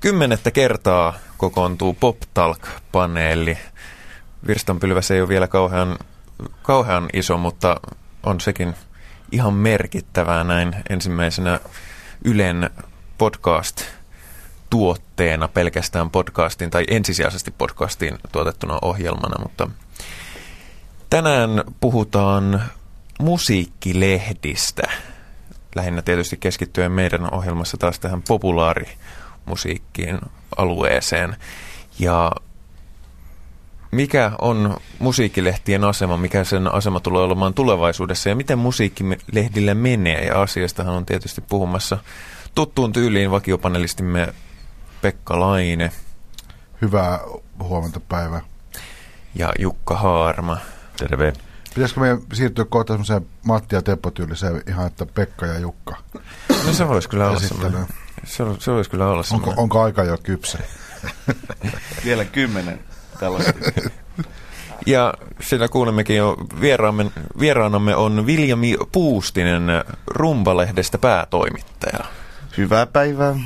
Kymmenettä kertaa kokoontuu Pop Talk-paneeli. Virstanpylväs ei ole vielä kauhean, kauhean iso, mutta on sekin ihan merkittävää näin ensimmäisenä Ylen podcast tuotteena pelkästään podcastin tai ensisijaisesti podcastiin tuotettuna ohjelmana, mutta tänään puhutaan musiikkilehdistä. Lähinnä tietysti keskittyen meidän ohjelmassa taas tähän populaarimusiikkiin alueeseen. Ja mikä on musiikkilehtien asema, mikä sen asema tulee olemaan tulevaisuudessa ja miten musiikkilehdille menee. Ja asiastahan on tietysti puhumassa tuttuun tyyliin vakiopanelistimme Pekka Laine. Hyvää huomenta päivää. Ja Jukka Haarma. Terve. Pitäisikö meidän siirtyä kohta semmoiseen Matti ja Teppo tyyliseen ihan, että Pekka ja Jukka? No se voisi kyllä olla semmoinen. Se, se voisi kyllä olla onko, onko aika jo kypsä? Vielä kymmenen tällaista. Ja sitä kuulemmekin jo vieraamme, vieraanamme on Viljami Puustinen Rumbalehdestä päätoimittaja. Hyvää päivää.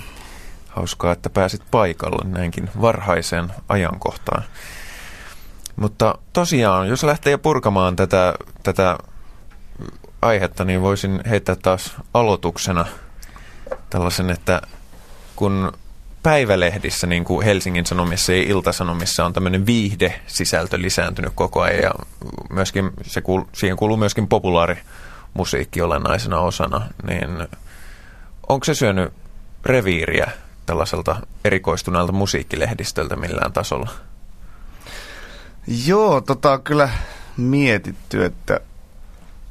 Hauskaa, että pääsit paikalle näinkin varhaiseen ajankohtaan. Mutta tosiaan, jos lähtee purkamaan tätä, tätä aihetta, niin voisin heittää taas aloituksena tällaisen, että kun päivälehdissä, niin kuin Helsingin Sanomissa ja Iltasanomissa on tämmöinen viihde-sisältö lisääntynyt koko ajan ja myöskin se kuul, siihen kuuluu myöskin populaarimusiikki olennaisena osana, niin onko se syönyt reviiriä tällaiselta erikoistuneelta musiikkilehdistöltä millään tasolla? Joo, tota on kyllä mietitty, että,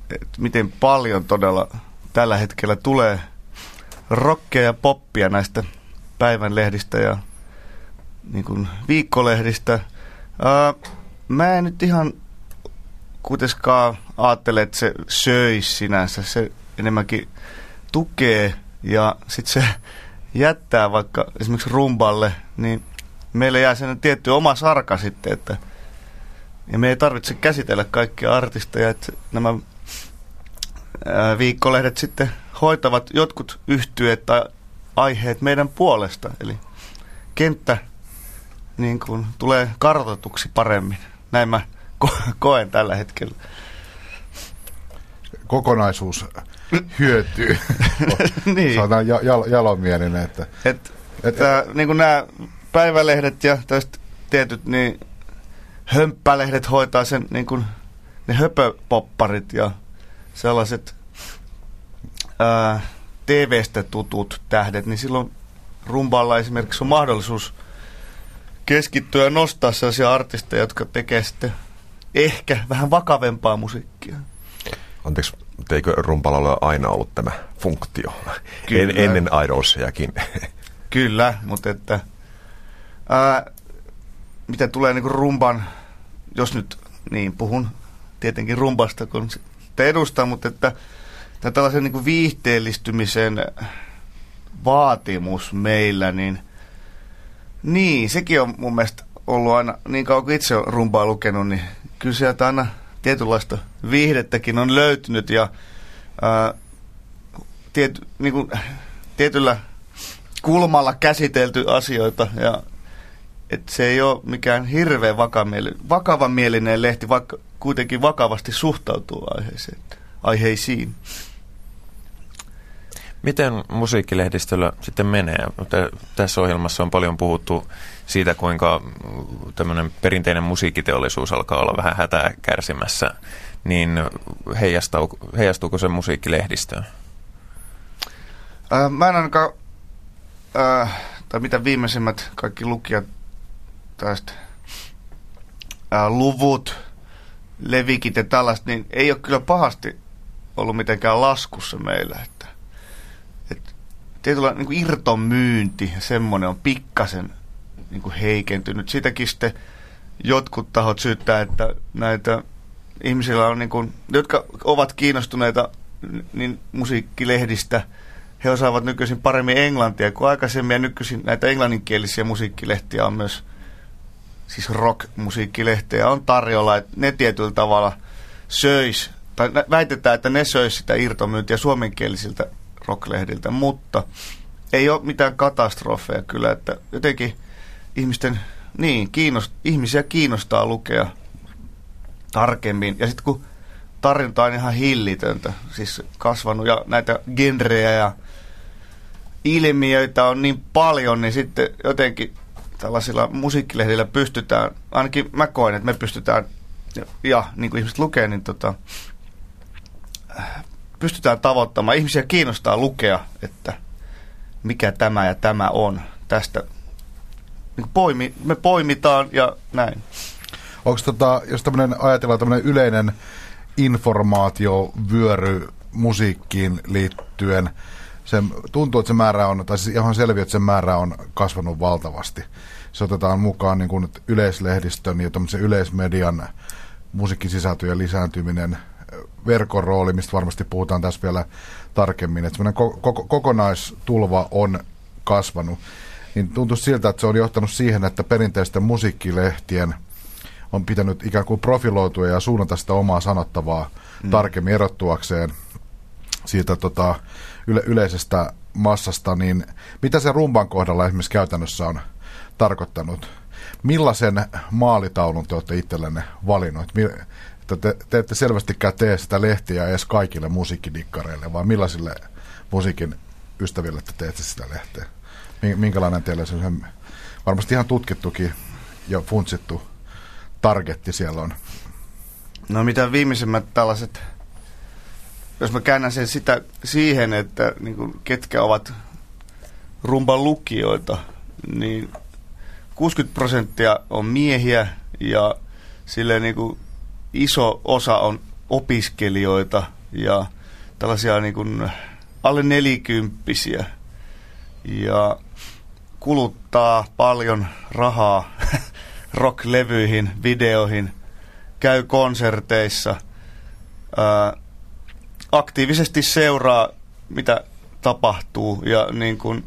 että miten paljon todella tällä hetkellä tulee rockia ja poppia näistä päivän lehdistä ja niin kuin viikkolehdistä. Ää, mä en nyt ihan kuitenkaan ajattele, että se söisi sinänsä. Se enemmänkin tukee ja sitten se jättää vaikka esimerkiksi rumballe, niin meille jää sen tietty oma sarka sitten, että ja me ei tarvitse käsitellä kaikkia artisteja, että nämä ää, viikkolehdet sitten hoitavat jotkut yhtyeet tai aiheet meidän puolesta. Eli kenttä niin kuin, tulee kartoituksi paremmin. Näin mä ko- koen tällä hetkellä. Kokonaisuus hyötyy. niin. Saadaan jal- jalomielinen. Että, et, et, et, niin kuin nämä päivälehdet ja tästä tietyt niin hömppälehdet hoitaa sen niin kuin, ne höpöpopparit ja sellaiset ää, TV-stä tutut tähdet, niin silloin rumballa esimerkiksi on mahdollisuus keskittyä ja nostaa sellaisia artisteja, jotka tekee sitten ehkä vähän vakavempaa musiikkia. Anteeksi, teikö rumpalla ole aina ollut tämä funktio? Kyllä. En, ennen Idolsiakin. Kyllä, mutta että ää, mitä tulee niin rumban, jos nyt niin puhun tietenkin rumbasta, kun te edustaa, mutta että tämä tällaisen niin viihteellistymisen vaatimus meillä, niin niin, sekin on mun mielestä ollut aina, niin kauan kuin itse olen rumpaa lukenut, niin kyllä sieltä aina tietynlaista viihdettäkin on löytynyt ja ää, tiety, niin kuin, tietyllä kulmalla käsitelty asioita ja että se ei ole mikään hirveän vakavamielinen lehti, vaikka kuitenkin vakavasti suhtautuu aiheeseen, aiheisiin. Miten musiikkilehdistöllä sitten menee? Tässä ohjelmassa on paljon puhuttu siitä, kuinka tämmöinen perinteinen musiikkiteollisuus alkaa olla vähän hätää kärsimässä. Niin heijastuuko, heijastuuko se musiikkilehdistöön? Äh, mä en ainakaan, äh, tai mitä viimeisimmät kaikki lukijat tästä äh, luvut, levikit ja tällaista, niin ei ole kyllä pahasti ollut mitenkään laskussa meillä. Että, tietyllä niin kuin irton myynti ja semmoinen on pikkasen niin kuin heikentynyt. Sitäkin sitten jotkut tahot syyttää, että näitä ihmisillä on, niin kuin, jotka ovat kiinnostuneita niin musiikkilehdistä, he osaavat nykyisin paremmin englantia kuin aikaisemmin, ja nykyisin näitä englanninkielisiä musiikkilehtiä on myös siis rock-musiikkilehtejä on tarjolla, että ne tietyllä tavalla söis, tai väitetään, että ne söis sitä irtomyyntiä suomenkielisiltä rocklehdiltä, mutta ei ole mitään katastrofeja kyllä, että jotenkin ihmisten, niin, kiinnost, ihmisiä kiinnostaa lukea tarkemmin. Ja sitten kun tarjonta on ihan hillitöntä, siis kasvanut ja näitä genrejä ja ilmiöitä on niin paljon, niin sitten jotenkin tällaisilla musiikkilehdillä pystytään, ainakin mä koen, että me pystytään, ja, ja niin kuin ihmiset lukee, niin tota, pystytään tavoittamaan. Ihmisiä kiinnostaa lukea, että mikä tämä ja tämä on. Tästä niin poimi, me poimitaan ja näin. Onko tota, jos tämmöinen ajatellaan tämmöinen yleinen informaatiovyöry musiikkiin liittyen, se tuntuu, että se määrä on, tai siis ihan selviö, että se määrä on kasvanut valtavasti. Se otetaan mukaan niin kuin yleislehdistön ja yleismedian musiikkisisältöjen lisääntyminen, verkon rooli, mistä varmasti puhutaan tässä vielä tarkemmin, että semmoinen koko, kokonaistulva on kasvanut, niin tuntuu siltä, että se on johtanut siihen, että perinteisten musiikkilehtien on pitänyt ikään kuin profiloitua ja suunnata sitä omaa sanottavaa mm. tarkemmin erottuakseen siitä tota, yle, yleisestä massasta, niin mitä se rumban kohdalla esimerkiksi käytännössä on tarkoittanut? Millaisen maalitaulun te olette itsellenne valinnut? Että te, te ette selvästikään tee sitä lehtiä edes kaikille musiikkidikkareille, vaan millaisille musiikin ystäville te teette sitä lehteä? Minkälainen teille se on varmasti ihan tutkittukin ja funtsittu targetti siellä on? No mitä viimeisimmät tällaiset jos mä käännän sen sitä siihen, että niin kuin, ketkä ovat rumban lukijoita, niin 60 prosenttia on miehiä ja sille niin kuin, iso osa on opiskelijoita ja tällaisia niin kuin, alle nelikymppisiä ja kuluttaa paljon rahaa rocklevyihin, videoihin, käy konserteissa, ää, aktiivisesti seuraa, mitä tapahtuu ja niin kuin,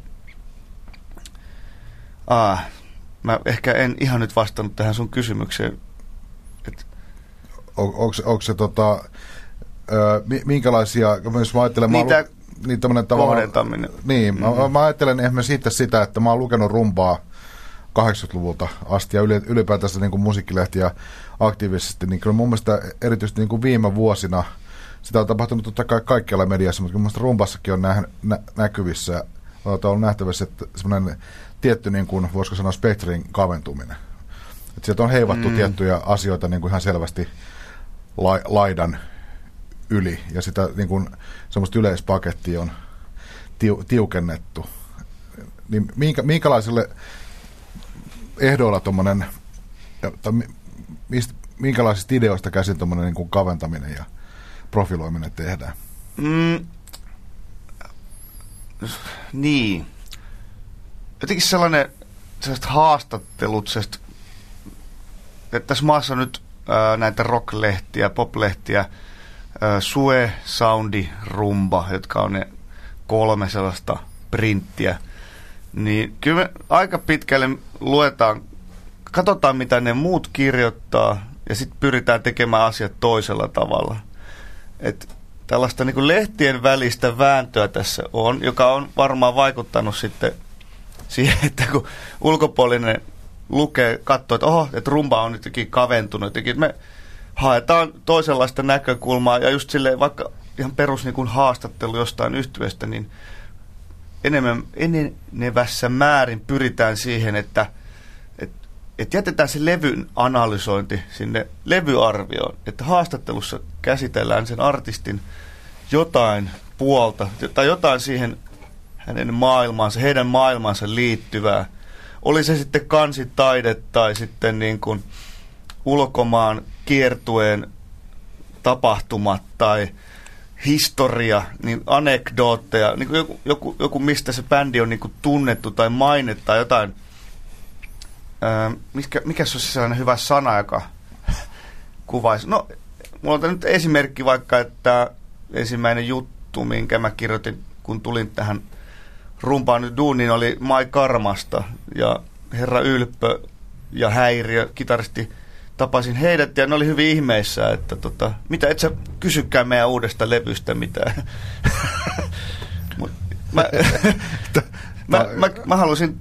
ah, mä ehkä en ihan nyt vastannut tähän sun kysymykseen. On, onko, se tota, ö, minkälaisia, jos mä ajattelen, Niitä mä niin tämmöinen kohdentaminen. Niin, mm-hmm. mä, mä ajattelen esimerkiksi siitä sitä, että mä oon lukenut rumpaa 80-luvulta asti ja ylipäätänsä niin kuin musiikkilehtiä aktiivisesti, niin kyllä mun mielestä erityisesti niin kuin viime vuosina – sitä on tapahtunut totta kai kaikkialla mediassa, mutta mielestäni rumpassakin on nä, nä, näkyvissä, on nähtävissä, että semmoinen tietty, niin kuin, voisiko sanoa, spektrin kaventuminen. Että sieltä on heivattu mm. tiettyjä asioita niin kuin ihan selvästi la, laidan yli, ja sitä niin kuin, semmoista yleispakettia on tiu, tiukennettu. Niin minkä, minkälaisille ehdoilla tuommoinen, minkälaisista ideoista käsin tuommoinen niin kuin kaventaminen ja profiloiminen tehdään? Mm, niin. Jotenkin sellainen sellaiset haastattelut, sellaiset, että tässä maassa nyt näitä rocklehtiä, poplehtiä, Sue, Soundi, Rumba, jotka on ne kolme sellaista printtiä, niin kyllä me aika pitkälle luetaan, katsotaan mitä ne muut kirjoittaa ja sitten pyritään tekemään asiat toisella tavalla. Että tällaista niin kuin lehtien välistä vääntöä tässä on, joka on varmaan vaikuttanut sitten siihen, että kun ulkopuolinen lukee, katsoo, että oho, että rumba on jotenkin kaventunut, jotenkin me haetaan toisenlaista näkökulmaa ja just silleen vaikka ihan perus niin kuin haastattelu jostain yhtyöstä, niin enemmän, enenevässä määrin pyritään siihen, että – että jätetään se levyn analysointi sinne levyarvioon, että haastattelussa käsitellään sen artistin jotain puolta tai jotain siihen hänen maailmaansa, heidän maailmaansa liittyvää. Oli se sitten kansitaide tai sitten niin kuin ulkomaan kiertueen tapahtumat tai historia, niin anekdootteja, niin kuin joku, joku, joku, mistä se bändi on niin kuin tunnettu tai mainetta tai jotain – Öö, mikä, mikä se olisi sellainen hyvä sana, joka kuvaisi? No, mulla on nyt esimerkki vaikka, että ensimmäinen juttu, minkä mä kirjoitin, kun tulin tähän rumpaan nyt duuniin, oli Mai Karmasta ja Herra Ylppö ja Häiriö, kitaristi, tapasin heidät ja ne oli hyvin ihmeissä, että tota, mitä et sä kysykään meidän uudesta levystä mitään. mä, Mä, mä, mä haluaisin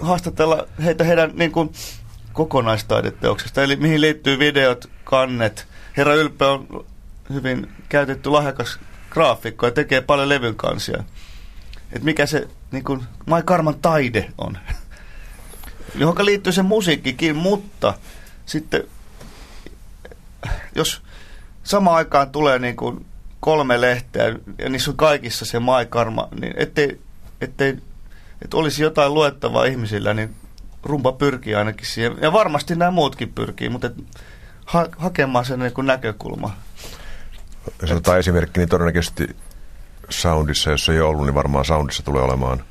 haastatella heitä heidän niin kuin, kokonaistaideteoksesta, eli mihin liittyy videot, kannet. Herra Ylpe on hyvin käytetty lahjakas graafikko ja tekee paljon levyn kansia. Et mikä se niin kuin, Mai Karman taide on, johon liittyy se musiikkikin, mutta sitten jos samaan aikaan tulee niin kuin kolme lehteä ja niissä on kaikissa se Mai Karma, niin ettei, ettei että olisi jotain luettavaa ihmisillä, niin rumpa pyrkii ainakin siihen. Ja varmasti nämä muutkin pyrkii, mutta ha- hakemaan sen niin näkökulma. Jos otetaan esimerkki, niin todennäköisesti Soundissa, jos ei ole ollut, niin varmaan Soundissa tulee olemaan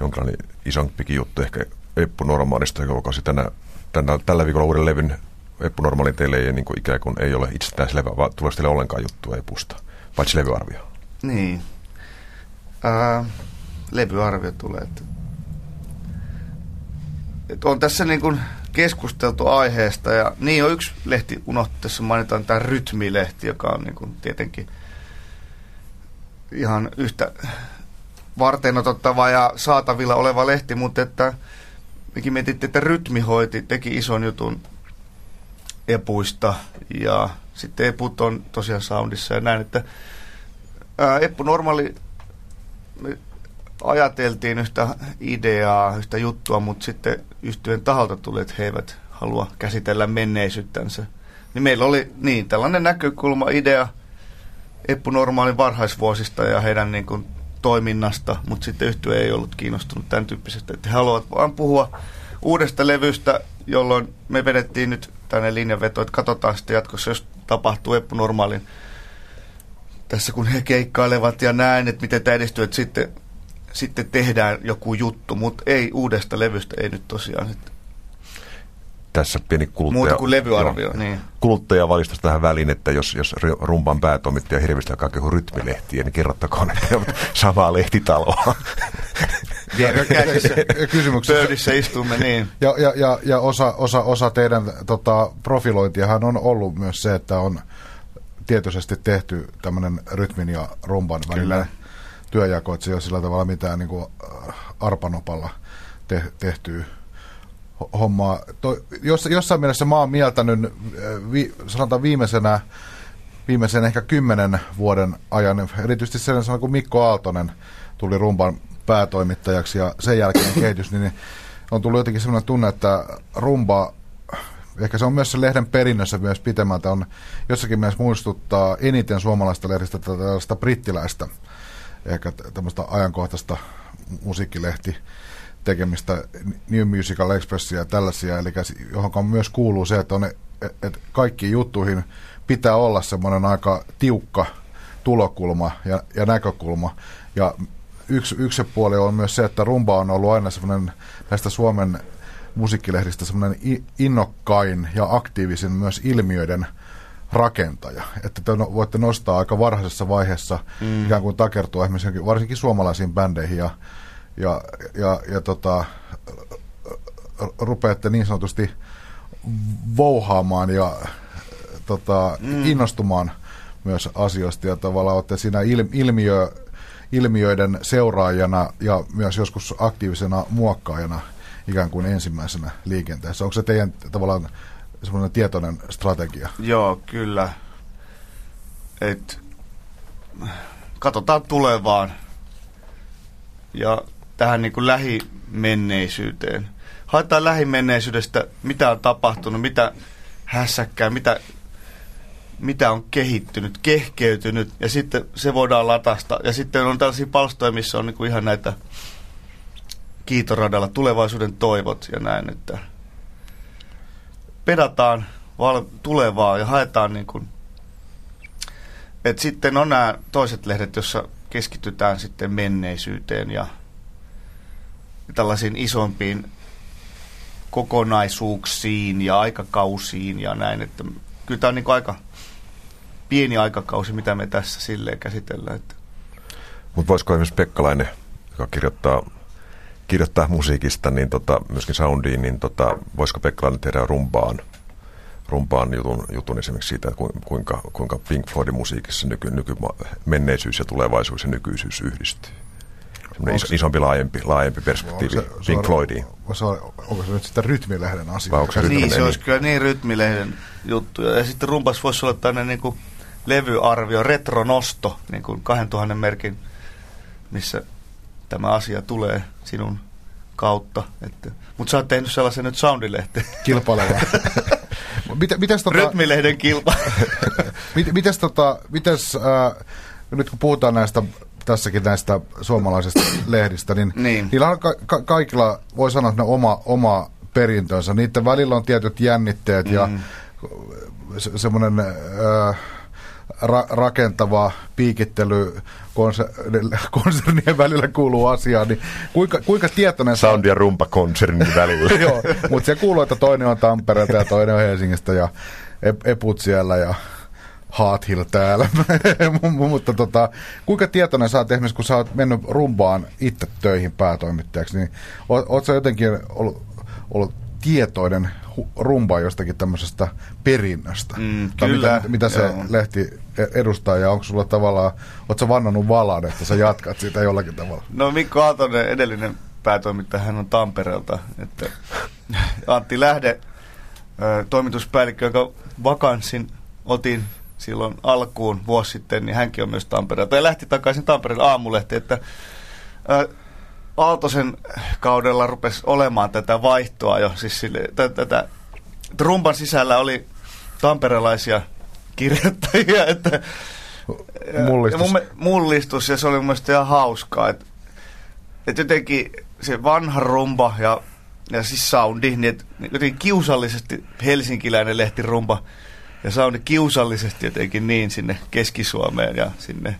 jonkinlainen isompikin juttu, ehkä Eppu Normaalista, joka tänä, tänä, tällä viikolla uuden levyn Eppu Normaalin teille ei, niin kuin ikään kuin ei ole itsestään selvä, vaan tulee teille ollenkaan juttua Epusta, paitsi levyarvio. Niin. Ää, levyarvio tulee. Että, että on tässä niin kuin keskusteltu aiheesta ja niin on yksi lehti unohtu, tässä mainitaan tämä Rytmilehti, joka on niin kuin tietenkin ihan yhtä varteenotettava ja saatavilla oleva lehti, mutta että mekin mietittiin, että Rytmihoiti teki ison jutun epuista ja sitten eput on tosiaan soundissa ja näin, että ää, Eppu normaali ajateltiin yhtä ideaa, yhtä juttua, mutta sitten yhtyön taholta tuli, että he eivät halua käsitellä menneisyyttänsä. Niin meillä oli niin tällainen näkökulma, idea Eppu Normaalin varhaisvuosista ja heidän niin kuin, toiminnasta, mutta sitten yhtyö ei ollut kiinnostunut tämän tyyppisestä. Että he haluavat vain puhua uudesta levystä, jolloin me vedettiin nyt tänne linjanveto, että katsotaan sitten jatkossa, jos tapahtuu Eppu Normaalin tässä kun he keikkailevat ja näin, että miten tämä edistyy, että sitten sitten tehdään joku juttu, mutta ei uudesta levystä, ei nyt tosiaan. Että tässä pieni kuluttaja... Muuta kuin levyarvio, joo, niin. Kuluttaja valistaa tähän väliin, että jos, jos rumpan päätoimittaja hirveästi alkaa kehu rytmilehtiä, niin kerrottakoon, että on samaa lehtitaloa. kysymyksessä. Pöydissä istumme, niin. Ja, ja, ja, ja osa, osa, osa teidän tota, profilointiahan on ollut myös se, että on tietoisesti tehty tämmöinen rytmin ja rumban välillä työjako, että se ei ole sillä tavalla mitään niin kuin äh, arpanopalla te, tehtyä hommaa. To, jos, jossain mielessä mä oon mieltänyt, äh, vi, sanotaan viimeisenä, viimeisen ehkä kymmenen vuoden ajan, erityisesti sellainen kuin Mikko Aaltonen tuli rumban päätoimittajaksi ja sen jälkeen kehitys, niin on tullut jotenkin sellainen tunne, että rumba, ehkä se on myös se lehden perinnössä myös pitemmältä, on jossakin mielessä muistuttaa eniten suomalaista lehdistä tällaista brittiläistä ehkä tämmöistä ajankohtaista musiikkilehti tekemistä, New Musical Expressia ja tällaisia, eli johon myös kuuluu se, että, on, että kaikkiin juttuihin pitää olla semmoinen aika tiukka tulokulma ja, ja näkökulma. Ja yksi, yksi puoli on myös se, että rumba on ollut aina semmoinen näistä Suomen musiikkilehdistä semmoinen innokkain ja aktiivisin myös ilmiöiden rakentaja. Että te no, voitte nostaa aika varhaisessa vaiheessa mm. ikään kuin takertua esimerkiksi varsinkin suomalaisiin bändeihin ja, ja, ja, ja tota, rupeatte niin sanotusti vouhaamaan ja tota, mm. innostumaan myös asioista ja tavallaan olette siinä il, ilmiö, ilmiöiden seuraajana ja myös joskus aktiivisena muokkaajana ikään kuin ensimmäisenä liikenteessä. Onko se teidän tavallaan semmoinen tietoinen strategia. Joo, kyllä. Et, katsotaan tulevaan ja tähän niin kuin lähimenneisyyteen. Haetaan lähimenneisyydestä, mitä on tapahtunut, mitä hässäkkää, mitä, mitä on kehittynyt, kehkeytynyt, ja sitten se voidaan latasta. Ja sitten on tällaisia palstoja, missä on niin kuin ihan näitä kiitoradalla tulevaisuuden toivot ja näin, että pedataan val- tulevaa ja haetaan niin kuin, että sitten on nämä toiset lehdet, jossa keskitytään sitten menneisyyteen ja tällaisiin isompiin kokonaisuuksiin ja aikakausiin ja näin, että kyllä tämä on niin aika pieni aikakausi, mitä me tässä silleen käsitellään. Mutta voisiko esimerkiksi Pekkalainen, joka kirjoittaa kirjoittaa musiikista, niin tota, myöskin soundiin, niin tota, voisiko Pekkalainen tehdä rumpaan, rumpaan jutun, jutun esimerkiksi siitä, kuinka, kuinka Pink Floydin musiikissa nyky, nyky, menneisyys ja tulevaisuus ja nykyisyys yhdistyy? Semmoinen is, isompi, laajempi, laajempi perspektiivi Onko se- Pink se- Floydiin. Se, on- onko se nyt sitten rytmilehden asia? Vai onko se Niin, Rytmilehden, se olisi niin. kyllä niin rytmilehden juttu. Ja sitten rumpas voisi olla tämmöinen niin kuin levyarvio, retronosto, niin kuin 2000 merkin, missä tämä asia tulee sinun kautta. Että, mutta sä oot tehnyt sellaisen nyt soundilehteen. Kilpaileva. Miten, mites tota, Rytmilehden kilpa. mit, mites tota, mites, äh, nyt kun puhutaan näistä tässäkin näistä suomalaisista lehdistä, niin, Niin. niillä on ka- ka- kaikilla, voi sanoa, että ne oma, oma perintönsä. Niiden välillä on tietyt jännitteet ja Mm. se, semmoinen äh, ra- rakentava piikittely konser- konsernien välillä kuuluu asiaan, niin kuinka, kuinka tietoinen Sound ja rumpa konsernin välillä. Joo, mutta se kuuluu, että toinen on Tampereelta ja toinen on Helsingistä ja ep- eput siellä ja Haathill täällä. M- mutta tota, kuinka tietoinen sä oot esimerkiksi, kun sä oot mennyt rumbaan itse töihin päätoimittajaksi, niin oot, oot sä jotenkin ollut, ollut tietoinen rumbaa jostakin tämmöisestä perinnöstä? Mm, Tai kyllä, Mitä, mitä se joo. lehti e- edustaa ja onko sulla tavallaan, oot sä vannannut valan, että sä jatkat sitä jollakin tavalla? No Mikko Aaltonen, edellinen päätoimittaja, hän on Tampereelta. Että Antti Lähde, toimituspäällikkö, joka vakanssin otin silloin alkuun vuosi sitten, niin hänkin on myös Tampereelta. Ja lähti takaisin Tampereen aamulehti, että ö, Aaltosen kaudella rupesi olemaan tätä vaihtoa jo. Siis sille, tä, tätä, Trumpan sisällä oli tamperelaisia kirjoittajia, että Mullistus. Ja mun, mullistus, ja se oli mun mielestä ihan hauskaa. Että et jotenkin se vanha rumba ja, ja siis soundi, niin et jotenkin kiusallisesti helsinkiläinen lehtirumba ja soundi kiusallisesti jotenkin niin sinne Keski-Suomeen ja sinne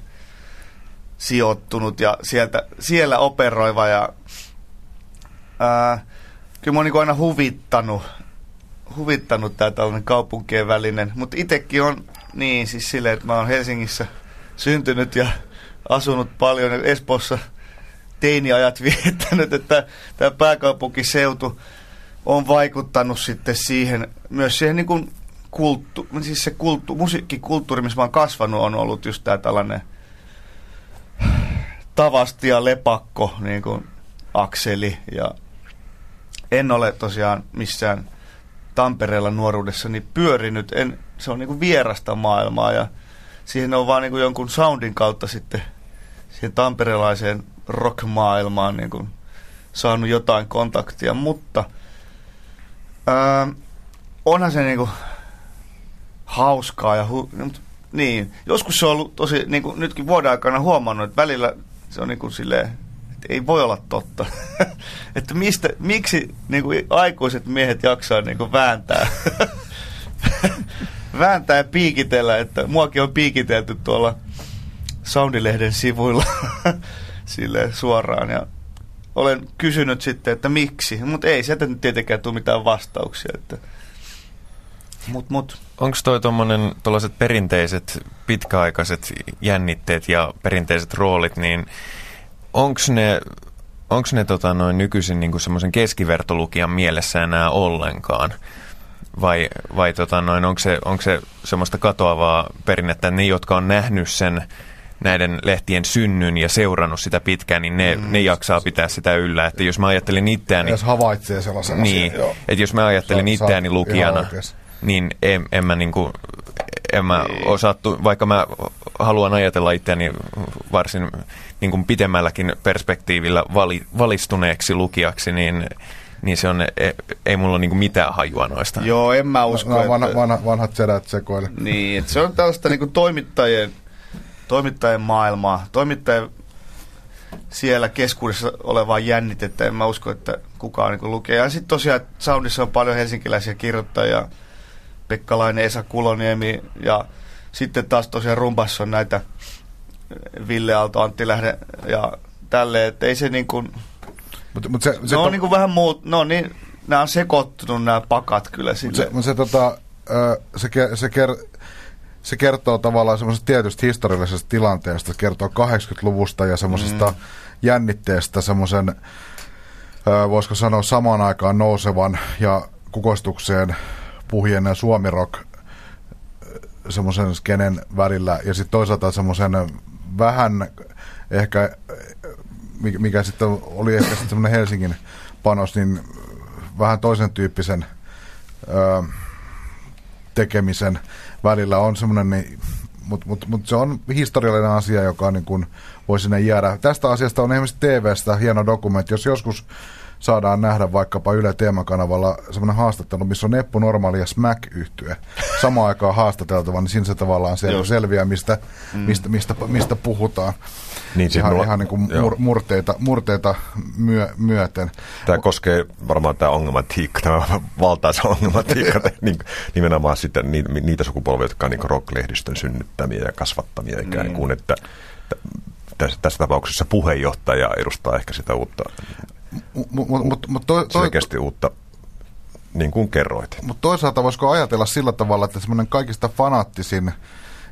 sijoittunut ja sieltä, siellä operoiva ja ää, kyllä mä oon niin aina huvittanut, huvittanut tämä tällainen kaupunkien välinen, mutta itsekin on niin siis silleen, että mä oon Helsingissä syntynyt ja asunut paljon ja Espoossa teiniajat viettänyt, että tämä pääkaupunkiseutu on vaikuttanut sitten siihen, myös siihen niin kuin kulttu, siis se kulttu, musiikkikulttuuri, missä mä oon kasvanut, on ollut just tämä tällainen tavasti ja lepakko, niin kuin akseli ja en ole tosiaan missään Tampereella nuoruudessani pyörinyt. En, se on niinku vierasta maailmaa ja siihen on vaan niinku jonkun soundin kautta sitten siihen tamperelaiseen rock-maailmaan niinku saanut jotain kontaktia, mutta ää, onhan se niinku hauskaa ja hu, mut niin, joskus se on ollut tosi, niinku nytkin vuoden aikana huomannut, että välillä se on niinku silleen, että ei voi olla totta. että mistä, miksi niinku aikuiset miehet jaksaa niinku vääntää, vääntää ja piikitellä, että muakin on piikitelty tuolla Soundilehden sivuilla sille suoraan. Ja olen kysynyt sitten, että miksi, mutta ei sieltä tietenkään tule mitään vastauksia, että mut, mut. Onko toi tuommoinen tuollaiset perinteiset pitkäaikaiset jännitteet ja perinteiset roolit, niin onko ne, onks ne tota noin nykyisin niinku semmoisen keskivertolukijan mielessä enää ollenkaan? Vai, vai tota noin, onko se, onko se semmoista katoavaa perinnettä, että ne, jotka on nähnyt sen näiden lehtien synnyn ja seurannut sitä pitkään, niin ne, mm. ne jaksaa pitää sitä yllä. Että jos mä ajattelin itseäni... Jos havaitsee sellaisen Niin, asian, joo. että jos mä ajattelin Sä- itseäni lukijana. Niin en, en mä niinku, en mä Niin. osattu, vaikka mä haluan ajatella itseäni varsin niin kuin pitemmälläkin perspektiivillä vali, valistuneeksi lukijaksi, niin, niin se on, ei, ei mulla ole niin kuin mitään hajua noista. Joo, en mä usko, No, vanha, että... vanha, vanhat sedät sekoille. Niin, että se on tällaista niin toimittajien, toimittajien maailmaa. Toimittajien siellä keskuudessa olevaa jännitettä. En mä usko, että kukaan niin lukee. Ja sitten tosiaan että Soundissa on paljon helsinkiläisiä kirjoittajia. Pekkalainen, Esa Kuloniemi ja sitten taas tosiaan rumpassa on näitä Ville Aalto, Antti Lähde ja tälleen, että ei se niin kuin, Mutta mut se, se, se on niin kuin vähän muut, no niin, nämä on sekoittunut nämä pakat kyllä mut sille. se, mut se, tota, se, ke- se, ker, se kertoo tavallaan semmoisesta tietystä historiallisesta tilanteesta, se kertoo 80-luvusta ja semmoisesta mm. jännitteestä, semmoisen, voisiko sanoa samaan aikaan nousevan ja kukoistukseen puhjenneen suomirock semmoisen skenen välillä ja sitten toisaalta semmoisen vähän ehkä mikä, mikä sitten oli ehkä sitten semmoinen Helsingin panos, niin vähän toisen tyyppisen ö, tekemisen välillä on semmoinen, niin, mutta mut, mut se on historiallinen asia, joka niin kuin voi sinne jäädä. Tästä asiasta on esimerkiksi TVstä hieno dokumentti, jos joskus saadaan nähdä vaikkapa Yle Teemakanavalla semmoinen haastattelu, missä on Neppu Normaali ja Smack yhtye samaan aikaan haastateltava, niin siinä se tavallaan sel- selviää, mistä, mm. mistä, mistä, mistä puhutaan. Niin, ihan, mulla, ihan niin kuin mur, murteita, murteita myö, myöten. Tämä koskee varmaan tämä ongelmatiikka, tämä valtaisa ongelmatiikka, niin, nimenomaan sitä, niitä sukupolvia, jotka on niin rock-lehdistön synnyttämiä ja kasvattamia ikään kuin, mm. että tässä, tässä tapauksessa puheenjohtaja edustaa ehkä sitä uutta mut, mut, mut toi, toi, selkeästi uutta, niin kuin kerroit. Mutta toisaalta voisiko ajatella sillä tavalla, että semmoinen kaikista fanaattisin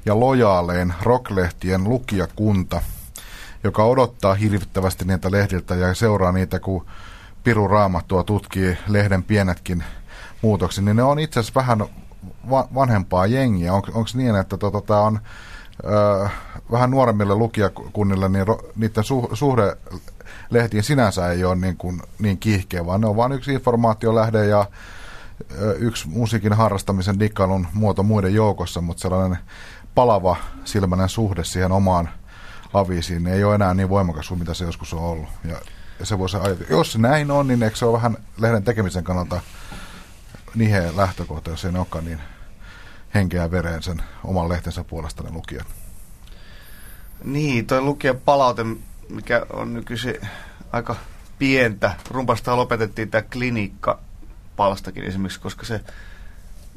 ja lojaalein rocklehtien lukijakunta, joka odottaa hirvittävästi niitä lehdiltä ja seuraa niitä, kun Piru Raamattua tutkii lehden pienetkin muutokset, niin ne on itse asiassa vähän va- vanhempaa jengiä. On, Onko niin, että tota, tämä on ö, vähän nuoremmille lukijakunnille, niin ro, niiden su, suhde lehtiin sinänsä ei ole niin, kuin, niin kiihkeä, vaan ne on vain yksi informaatiolähde ja yksi musiikin harrastamisen dikkailun muoto muiden joukossa, mutta sellainen palava silmäinen suhde siihen omaan avisiin niin ei ole enää niin voimakas kuin mitä se joskus on ollut. Ja, ja se voisi ajatella, jos näin on, niin eikö se ole vähän lehden tekemisen kannalta niheä lähtökohta, jos ei ne olekaan niin henkeä vereen sen oman lehtensä puolesta ne lukijat. Niin, toi lukijan palaute mikä on nykyisin aika pientä. Rumpasta lopetettiin tämä klinikka palstakin esimerkiksi, koska se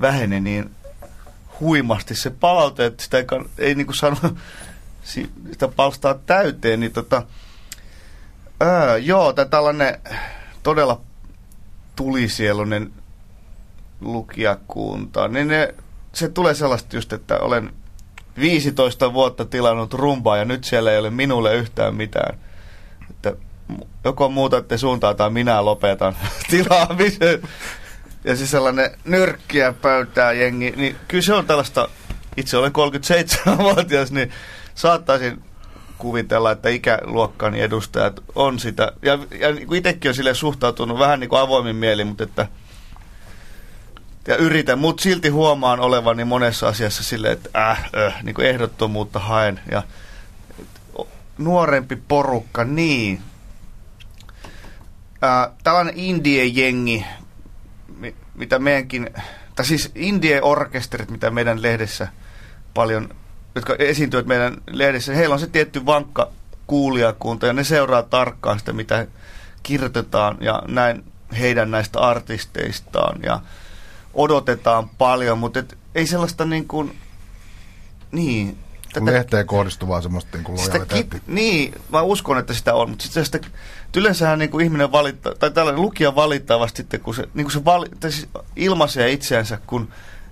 väheni niin huimasti se palaute, että sitä ei, ei niin kuin sano, sitä palstaa täyteen, niin tota, öö, joo, tämä tällainen todella tulisielunen lukijakunta, niin ne, se tulee sellaista just, että olen 15 vuotta tilannut rumpaa ja nyt siellä ei ole minulle yhtään mitään. Että joko muutatte suuntaan tai minä lopetan tilaamisen. Ja siis sellainen nyrkkiä pöytää jengi, niin kyllä se on tällaista, itse olen 37-vuotias, niin saattaisin kuvitella, että ikäluokkani edustajat on sitä, ja, ja niin itsekin on sille suhtautunut vähän niin kuin avoimin mieli, mutta että ja yritän, mutta silti huomaan olevani monessa asiassa silleen, että äh, äh niin kuin ehdottomuutta haen. Ja nuorempi porukka, niin. Äh, tällainen indie-jengi, mitä meidänkin, tai siis indie-orkesterit, mitä meidän lehdessä paljon, jotka esiintyvät meidän lehdessä, heillä on se tietty vankka kuulijakunta ja ne seuraa tarkkaan sitä, mitä kirjoitetaan ja näin heidän näistä artisteistaan ja odotetaan paljon, mutta et, ei sellaista niin kuin, niin. Tätä, lehteen kohdistuvaa semmoista niin kuin kip, Niin, mä uskon, että sitä on, mutta sitten sitä, yleensähän niin kuin ihminen valittaa, tai tällainen lukija valittaa vasta sitten, kun se, niin kuin se vali, siis ilmaisee itseänsä, kun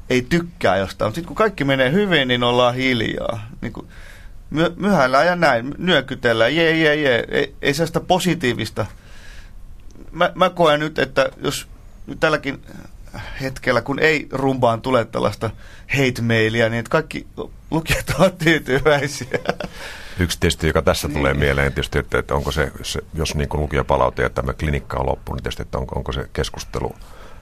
ei tykkää jostain. Mutta sitten kun kaikki menee hyvin, niin ollaan hiljaa. Niin kuin, my, myhäillään ja näin, nyökytellään, jee, jee, jee. Ei, ei sellaista positiivista. Mä, mä koen nyt, että jos tälläkin hetkellä, kun ei rumbaan tule tällaista hate-mailia, niin että kaikki lukijat ovat tyytyväisiä. Yksi tietysti, joka tässä niin. tulee mieleen, tietysti, että, että onko se, se jos niin kuin lukija palautuu, että tämä klinikka on loppu, niin tietysti, että onko, onko se keskustelu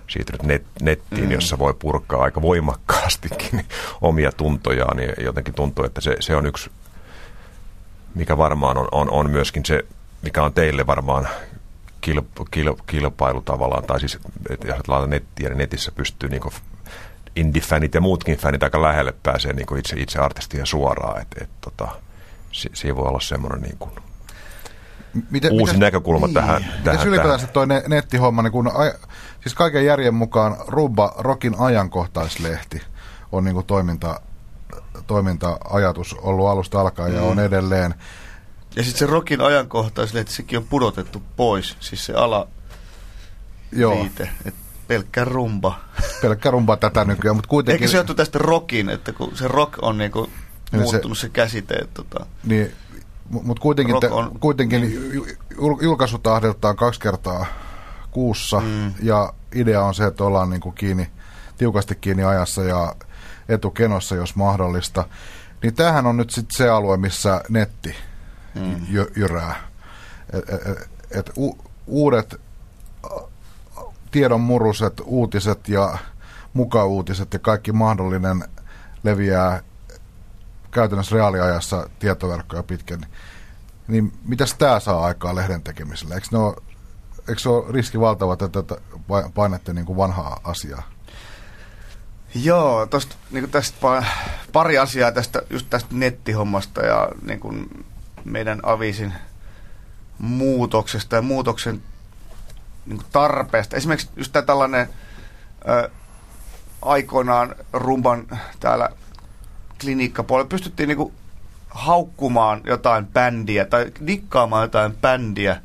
siirtynyt net, nettiin, mm. jossa voi purkaa aika voimakkaastikin omia tuntojaan, niin jotenkin tuntuu, että se, se on yksi, mikä varmaan on, on, on myöskin se, mikä on teille varmaan kilp, kilp, kilpailu tavallaan, tai siis että jos laitetaan nettiä, niin netissä pystyy niin indie-fänit ja muutkin fänit aika lähelle pääsee niin itse, itse artistia suoraan, että et, tota, si, siinä voi olla semmoinen niin kuin, miten, uusi miten, näkökulma niin, tähän. Miten ylipäätänsä tuo ne, nettihomma, niin kun, aj, siis kaiken järjen mukaan Rubba Rokin ajankohtaislehti on niin kuin toiminta, toiminta-ajatus ollut alusta alkaen mm. ja on edelleen. Ja sitten se Rokin ajankohtaislehti, sekin on pudotettu pois, siis se ala Joo. Viite, et pelkkä rumba. Pelkkä rumba tätä nykyään, mutta kuitenkin... Eikö se johtu tästä rockin, että kun se rock on niinku niin muuttunut se, se käsite, että tota... Niin, mutta kuitenkin, te, on, kuitenkin niin. julkaisutahdeltaan kaksi kertaa kuussa, mm. ja idea on se, että ollaan niinku kiinni, tiukasti kiinni ajassa ja etukenossa, jos mahdollista. Niin tämähän on nyt sitten se alue, missä netti mm. jyrää. et, et, et u, uudet tiedonmuruset, uutiset ja mukauutiset ja kaikki mahdollinen leviää käytännössä reaaliajassa tietoverkkoja pitkin. Niin mitäs tämä saa aikaa lehden tekemiselle? Eikö, ole, eikö se ole riski valtava, että painette niin kuin vanhaa asiaa? Joo, tosta, niin tästä pari asiaa tästä, just tästä nettihommasta ja niin kuin meidän avisin muutoksesta ja muutoksen niin tarpeesta. Esimerkiksi just tämä tällainen ö, aikoinaan rumban täällä klinikkapuolella pystyttiin niin kuin haukkumaan jotain bändiä tai dikkaamaan jotain bändiä.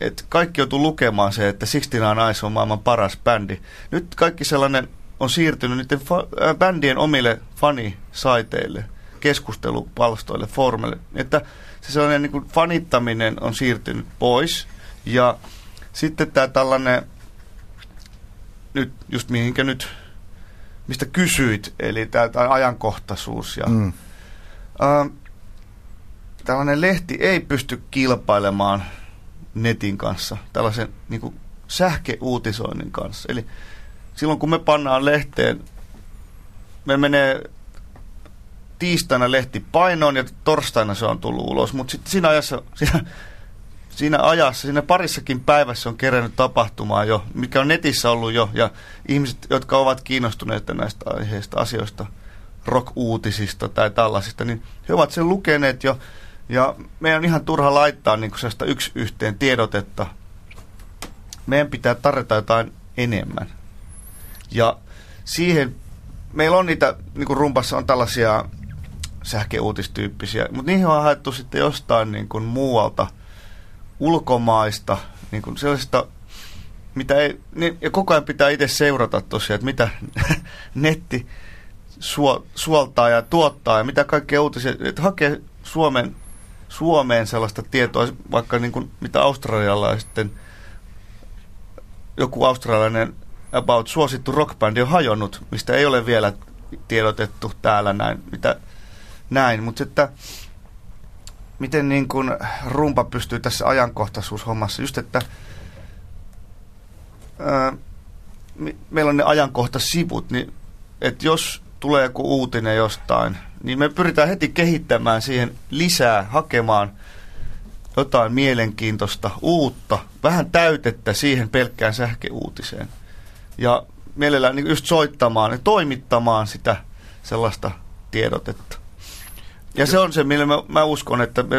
Et kaikki joutuu lukemaan se, että Sixteen Eyes on maailman paras bändi. Nyt kaikki sellainen on siirtynyt niiden fa- bändien omille fanisaiteille, keskustelupalstoille, formeille. Että se sellainen niin kuin fanittaminen on siirtynyt pois. Ja sitten tämä tällainen, nyt just mihinkä nyt, mistä kysyit, eli tämä, tämä ajankohtaisuus ja mm. ää, tällainen lehti ei pysty kilpailemaan netin kanssa, tällaisen niin kuin sähkeuutisoinnin kanssa. Eli silloin kun me pannaan lehteen, me menee tiistaina lehti painoon ja torstaina se on tullut ulos, mutta sitten siinä ajassa, siinä, siinä ajassa, siinä parissakin päivässä on kerännyt tapahtumaa jo, mikä on netissä ollut jo, ja ihmiset, jotka ovat kiinnostuneita näistä aiheista, asioista, rock-uutisista tai tällaisista, niin he ovat sen lukeneet jo, ja meidän on ihan turha laittaa niin sellaista yksi yhteen tiedotetta. Meidän pitää tarjota jotain enemmän. Ja siihen, meillä on niitä, niin kuin rumpassa on tällaisia sähköuutistyyppisiä, mutta niihin on haettu sitten jostain niin kuin muualta, ulkomaista, niin kuin sellaisista, mitä ei, niin, ja koko ajan pitää itse seurata tosiaan, että mitä netti suo, suoltaa ja tuottaa ja mitä kaikkea uutisia, että hakee Suomen, Suomeen sellaista tietoa, vaikka niin kuin, mitä Australialla sitten joku australialainen about suosittu rockbändi on hajonnut, mistä ei ole vielä tiedotettu täällä näin, mitä, näin. mutta että miten niin kuin rumpa pystyy tässä ajankohtaisuushommassa, just että ää, meillä on ne ajankohtasivut, niin että jos tulee joku uutinen jostain, niin me pyritään heti kehittämään siihen lisää, hakemaan jotain mielenkiintoista, uutta, vähän täytettä siihen pelkkään sähköuutiseen ja mielellään niin just soittamaan ja toimittamaan sitä sellaista tiedotetta. Ja se on se, millä mä, mä uskon, että, me,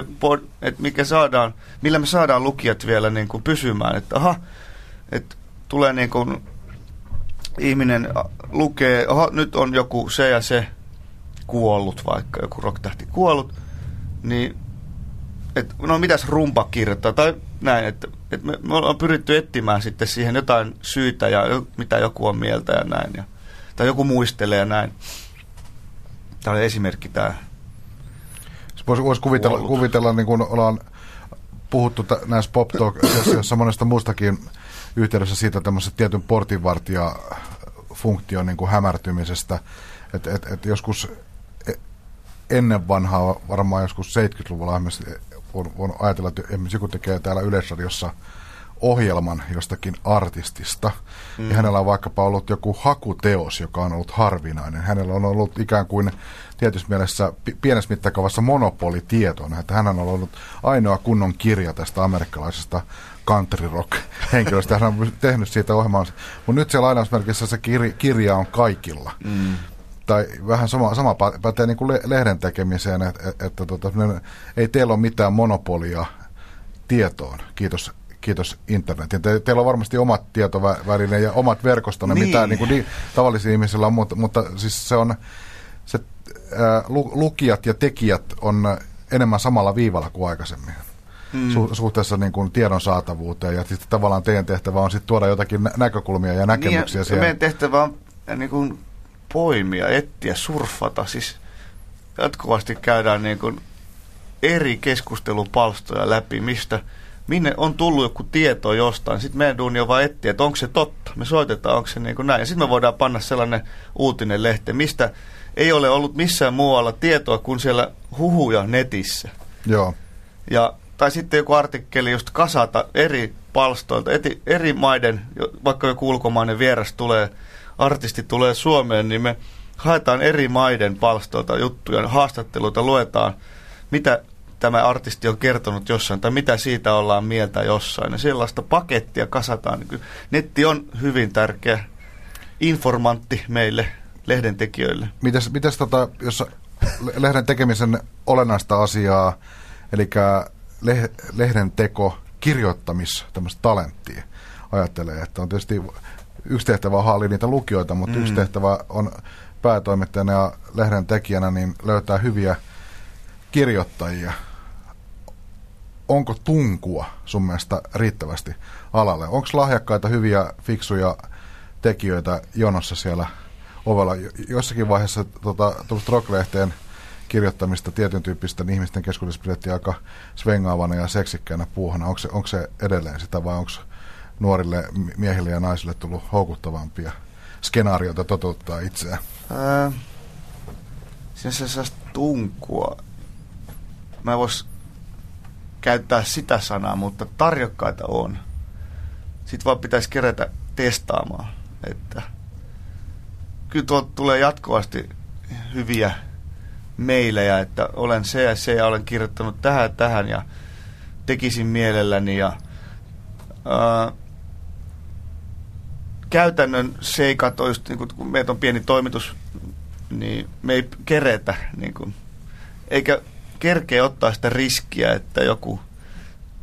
että mikä saadaan, millä me saadaan lukijat vielä niin kuin pysymään. Että aha, että tulee niin kuin ihminen lukee, aha, nyt on joku se ja se kuollut vaikka, joku rocktähti kuollut, niin että no mitäs rumpa kirjoittaa, tai näin, että, että me, me ollaan pyritty etsimään sitten siihen jotain syytä ja mitä joku on mieltä ja näin, ja, tai joku muistelee ja näin. Tämä oli esimerkki tämä. Voisi vois kuvitella, kuvitella, niin kuin ollaan puhuttu t- näissä pop talk jossa monesta muustakin yhteydessä siitä tämmöisestä tietyn portinvartija funktion niin kuin hämärtymisestä, että et, et joskus e-, ennen vanhaa, varmaan joskus 70-luvulla on, on ajatella, että esimerkiksi joku tekee täällä Yleisradiossa ohjelman jostakin artistista, mm. ja hänellä on vaikkapa ollut joku hakuteos, joka on ollut harvinainen. Hänellä on ollut ikään kuin tietyssä mielessä pienessä mittakaavassa monopolitietona, että hän on ollut ainoa kunnon kirja tästä amerikkalaisesta country rock henkilöstä. Hän on tehnyt siitä ohjelmaa, mutta nyt se lainausmerkissä se kirja on kaikilla. Mm tai vähän sama, sama pätee niin kuin le, lehden tekemiseen, että, että, että tota, ei teillä ole mitään monopolia tietoon, kiitos, kiitos internetin. Te, teillä on varmasti omat tietovälineet ja omat verkostonne, niin. mitä niin kuin di, tavallisilla ihmisillä on, mutta, mutta siis se on, se, ää, lukijat ja tekijät on enemmän samalla viivalla kuin aikaisemmin. Hmm. Su, suhteessa niin kuin tiedon saatavuuteen ja sitten tavallaan teidän tehtävä on sitten tuoda jotakin nä- näkökulmia ja näkemyksiä niin, siihen. Meidän tehtävä on niin kuin poimia, etsiä, surfata. Siis jatkuvasti käydään niin kuin eri keskustelupalstoja läpi, mistä minne on tullut joku tieto jostain. Sitten meidän duuni on vaan etsiä, että onko se totta. Me soitetaan, onko se niin kuin näin. Ja sitten me voidaan panna sellainen uutinen lehti, mistä ei ole ollut missään muualla tietoa kuin siellä huhuja netissä. Joo. Ja tai sitten joku artikkeli just kasata eri palstoilta, eti, eri maiden, vaikka joku ulkomainen vieras tulee, artisti tulee Suomeen, niin me haetaan eri maiden palstoilta juttuja, haastatteluita, luetaan, mitä tämä artisti on kertonut jossain, tai mitä siitä ollaan mieltä jossain. Ja sellaista pakettia kasataan. Niin Netti on hyvin tärkeä informantti meille, lehdentekijöille. Mites, mites tota, jos le- lehden tekemisen olennaista asiaa, eli le- lehden teko, kirjoittamis, tämmöistä talenttia, ajattelee, että on tietysti yksi tehtävä on haalia niitä lukijoita, mutta mm. yksi tehtävä on päätoimittajana ja lehden tekijänä niin löytää hyviä kirjoittajia. Onko tunkua sun mielestä riittävästi alalle? Onko lahjakkaita, hyviä, fiksuja tekijöitä jonossa siellä ovella? Jo- Jossakin vaiheessa tota, rocklehteen kirjoittamista tietyn tyyppisten ihmisten keskuudessa pidettiin aika svengaavana ja seksikkäänä puuhana. Onko se, onko se edelleen sitä vai onko nuorille miehille ja naisille tullut houkuttavampia skenaarioita toteuttaa itseään? Ää, siinä se tunkua. Mä vois käyttää sitä sanaa, mutta tarjokkaita on. Sitten vaan pitäisi kerätä testaamaan. Että kyllä tuolta tulee jatkuvasti hyviä meilejä, että olen se ja se ja olen kirjoittanut tähän ja tähän ja tekisin mielelläni ja ää, käytännön seikat on just, niin kun, kun meitä on pieni toimitus, niin me ei keretä, niin kun, eikä kerkeä ottaa sitä riskiä, että joku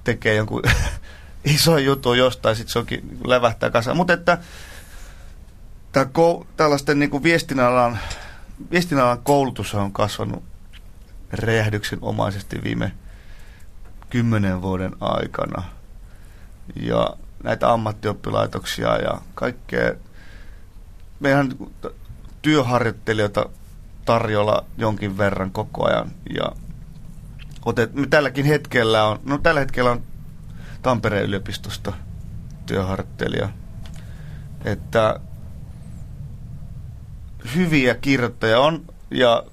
tekee jonkun iso jutun jostain, sitten se onkin lävähtää kasaan. Mutta että tää kou, tällaisten niin kuin viestinnän alan, viestinnän alan koulutus on kasvanut räjähdyksenomaisesti viime kymmenen vuoden aikana. Ja näitä ammattioppilaitoksia ja kaikkea. Meidän työharjoittelijoita tarjolla jonkin verran koko ajan. Ja otet, tälläkin hetkellä on, no tällä hetkellä on Tampereen yliopistosta työharjoittelija. Että hyviä kirjoittajia on, ja,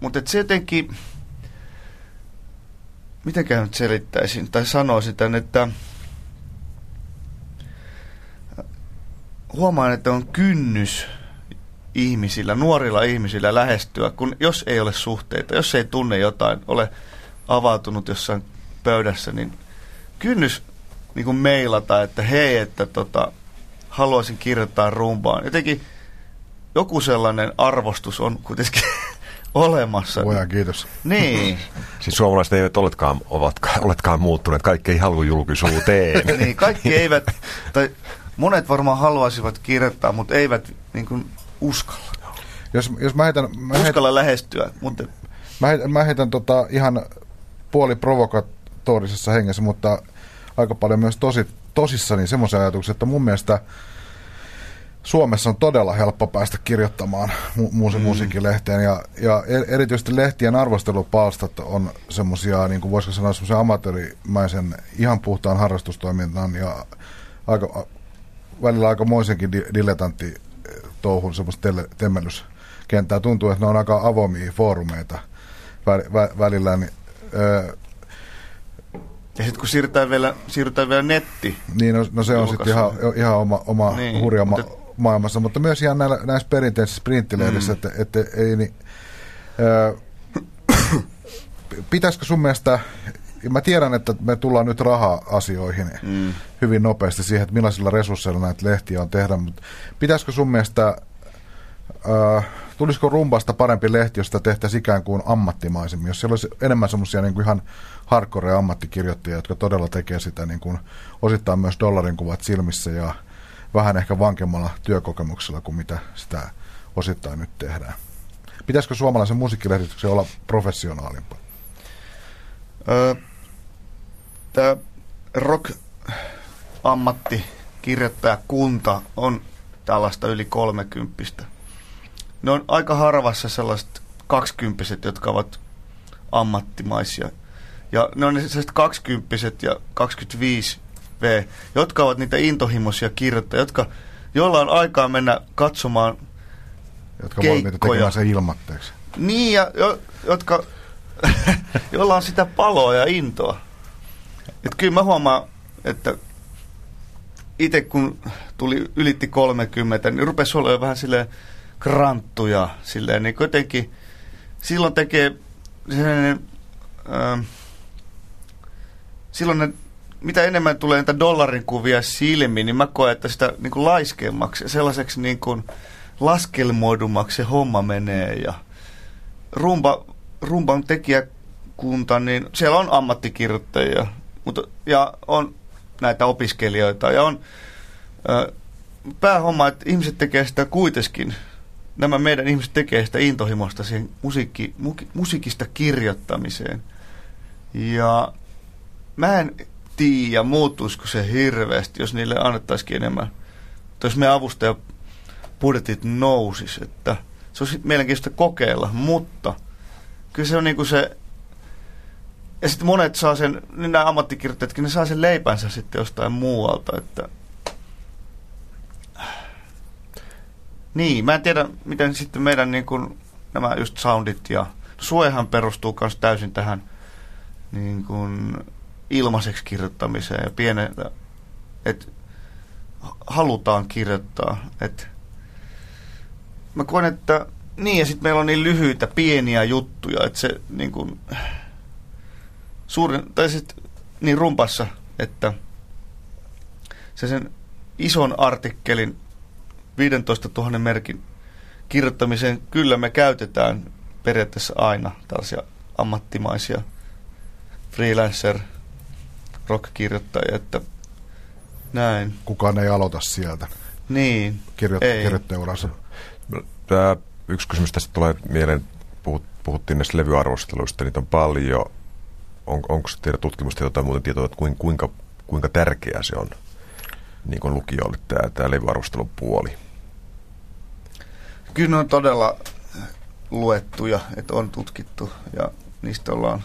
mutta et se jotenkin, mitenkään nyt selittäisin tai sanoisin tämän, että huomaan, että on kynnys ihmisillä, nuorilla ihmisillä lähestyä, kun jos ei ole suhteita, jos ei tunne jotain, ole avautunut jossain pöydässä, niin kynnys niin kuin mailata, että hei, että tota, haluaisin kirjoittaa rumpaan. Jotenkin joku sellainen arvostus on kuitenkin olemassa. Voidaan kiitos. Niin, Siis suomalaiset eivät oletkaan, ovatkaan, oletkaan muuttuneet, kaikki ei halua julkisuuteen. niin kaikki eivät, tai monet varmaan haluaisivat kirjoittaa, mutta eivät niin kuin uskalla. Jos, jos mä heitän, mä heitän, Uskalla lähestyä, mutta Mä heitän, mä heitän tota ihan puoli provokatorisessa hengessä, mutta aika paljon myös tosi, tosissani semmoisen ajatuksen, että mun mielestä Suomessa on todella helppo päästä kirjoittamaan mu- mm. musiikkilehteen ja, ja er- erityisesti lehtien arvostelupalstat on semmoisia, niin kuin voisiko sanoa semmoisen amatöörimäisen ihan puhtaan harrastustoiminnan ja aika, välillä aika moisenkin di- dilettantti touhun semmoista temmellyskenttää. Tuntuu, että ne on aika avoimia foorumeita vä- vä- välillä, niin, öö, ja sitten kun siirrytään vielä, siirrytään vielä netti, niin no, no se on sitten ihan, ihan oma, oma Niin, hurja ma- mutta- maailmassa, mutta myös ihan näillä, näissä perinteisissä printtilehdissä, mm. että, että ei niin, öö, pitäisikö sun mielestä, mä tiedän, että me tullaan nyt raha-asioihin mm. hyvin nopeasti siihen, että millaisilla resursseilla näitä lehtiä on tehdä, mutta pitäisikö sun mielestä, öö, tulisiko rumpasta parempi lehti, jos sitä tehtäisiin ikään kuin ammattimaisemmin, jos siellä olisi enemmän semmoisia niin kuin ihan hardcore ammattikirjoittajia, jotka todella tekee sitä niin kuin osittain myös dollarin kuvat silmissä ja vähän ehkä vankemmalla työkokemuksella kuin mitä sitä osittain nyt tehdään. Pitäisikö suomalaisen musiikkilehdistyksen olla professionaalimpaa? Öö, Tämä rock-ammattikirjoittajakunta on tällaista yli kolmekymppistä. Ne on aika harvassa sellaiset kaksikymppiset, jotka ovat ammattimaisia. Ja ne on sellaiset kaksikymppiset ja 25 V, jotka ovat niitä intohimoisia kirjoittajia, jotka, joilla on aikaa mennä katsomaan Jotka Keikkoja. tekemään sen ilmatteeksi. niin, ja jo, jotka jolla on sitä paloa ja intoa. Et kyllä mä huomaan, että itse kun tuli ylitti 30, niin rupesi olla vähän silleen kranttuja, silleen niin jotenkin silloin tekee sellainen, äh, silloin ne, mitä enemmän tulee niitä dollarin kuvia silmiin, niin mä koen, että sitä niin kuin laiskemmaksi, sellaiseksi niin kuin laskelmoidummaksi se homma menee ja rumba, rumban tekijäkunta, niin siellä on ammattikirjoittajia mutta, ja on näitä opiskelijoita ja on ö, päähomma, että ihmiset tekee sitä kuitenkin, nämä meidän ihmiset tekee sitä intohimosta siihen musiikki, mu, musiikista kirjoittamiseen. Ja mä en tiedä, muuttuisiko se hirveästi, jos niille annettaisiin enemmän. Tai jos me avustajapudjetit nousis, että se olisi mielenkiintoista kokeilla, mutta kyllä se on niin kuin se ja sitten monet saa sen, niin nämä ammattikirjoittajatkin, ne saa sen leipänsä sitten jostain muualta, että Niin, mä en tiedä, miten sitten meidän niin kuin, nämä just soundit ja Suehan perustuu myös täysin tähän niin kuin, ilmaiseksi kirjoittamiseen ja pienen, että halutaan kirjoittaa. Et, mä koen, että niin ja sitten meillä on niin lyhyitä, pieniä juttuja, että se niin kuin, suurin, tai sitten niin rumpassa, että se sen ison artikkelin 15 000 merkin kirjoittamiseen kyllä me käytetään periaatteessa aina tällaisia ammattimaisia freelancer rock-kirjoittajia, että näin. Kukaan ei aloita sieltä. Niin, Kirjoit- ei. kirjoittajaurassa. Tämä yksi kysymys tästä tulee mieleen, puhut, puhuttiin näistä levyarvosteluista, niitä on paljon. On, onko teidän tutkimusta jotain muuta tietoa, että kuinka, kuinka, kuinka tärkeää se on niin kuin lukijoille tämä, tämä levyarvostelun puoli? Kyllä ne on todella luettuja, että on tutkittu ja niistä ollaan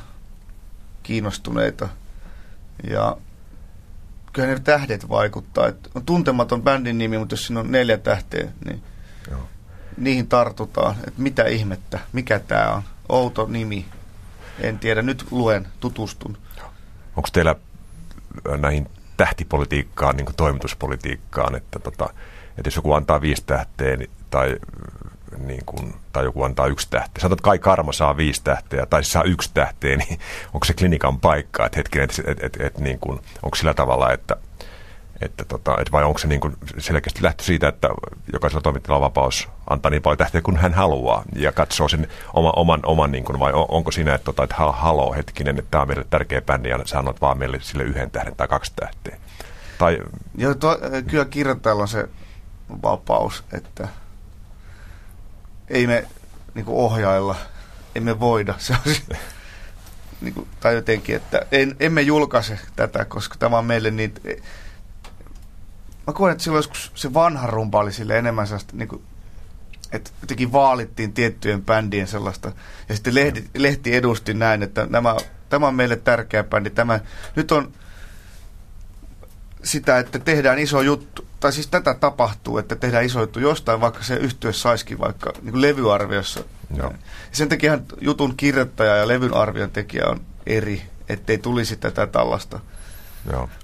kiinnostuneita. Ja kyllä ne tähdet vaikuttaa. Että on tuntematon bändin nimi, mutta jos siinä on neljä tähteä, niin Joo. niihin tartutaan. Että mitä ihmettä, mikä tämä on. Outo nimi. En tiedä, nyt luen, tutustun. Onko teillä näihin tähtipolitiikkaan, niin kuin toimituspolitiikkaan, että, tota, että jos joku antaa viisi tähteä niin, tai, niin kuin, tai joku antaa yksi tähteä, sanotaan, että Kai Karma saa viisi tähteä tai saa yksi tähteä, niin onko se klinikan paikka, että hetkinen, että, että, että, että niin kuin, onko sillä tavalla, että, että, tota, että vai onko se niin selkeästi lähtö siitä, että jokaisella toimittajalla on vapaus antaa niin paljon tähteä kuin hän haluaa ja katsoo sen oma, oman, oman niin kuin, vai on, onko siinä, että, tota, että hal- haloo hetkinen, että tämä on meille tärkeä bändi ja sä annat vaan meille sille yhden tähden tai kaksi tähteä. Tai Ja to, kyllä kirjoittajalla on se vapaus, että ei me niin kuin ohjailla, emme voida. Se on, se- niin kuin, tai jotenkin, että en, emme julkaise tätä, koska tämä on meille niin... Mä koen, että silloin joskus se vanha rumpa oli sille enemmän sellaista, niin kuin, että jotenkin vaalittiin tiettyjen bändien sellaista. Ja sitten lehti, lehti edusti näin, että nämä, tämä on meille tärkeä bändi. Tämä, nyt on sitä, että tehdään iso juttu, tai siis tätä tapahtuu, että tehdään iso juttu jostain, vaikka se yhtye saisikin vaikka niin kuin levyarviossa. Joo. Ja sen takia jutun kirjoittaja ja levyn arvion tekijä on eri, ettei tulisi tätä tällaista.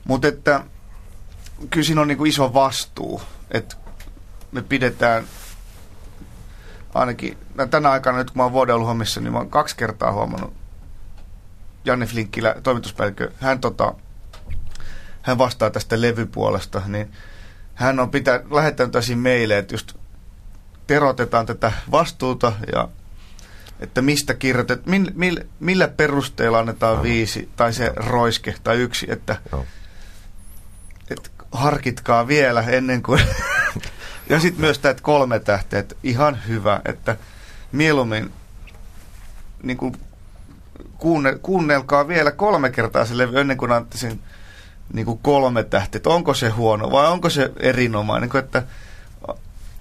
Mutta että kyllä siinä on niin kuin iso vastuu, että me pidetään ainakin tänä aikana nyt kun mä oon vuoden ollut hommissa, niin mä oon kaksi kertaa huomannut Janne Flinkkilä, toimituspäällikkö, hän, tota, hän vastaa tästä levypuolesta, niin hän on pitää, lähettänyt tosi meille, että just terotetaan tätä vastuuta ja että mistä kirjoitet, mil, mil, millä perusteella annetaan viisi tai se roiske tai yksi, että joo. Harkitkaa vielä ennen kuin... ja sitten myös tämä että kolme tähteä, että ihan hyvä, että mieluummin niin kuin kuunne, kuunnelkaa vielä kolme kertaa se levy ennen kuin annatte sen niin kuin kolme tähteä, että onko se huono vai onko se erinomainen, niin kuin, että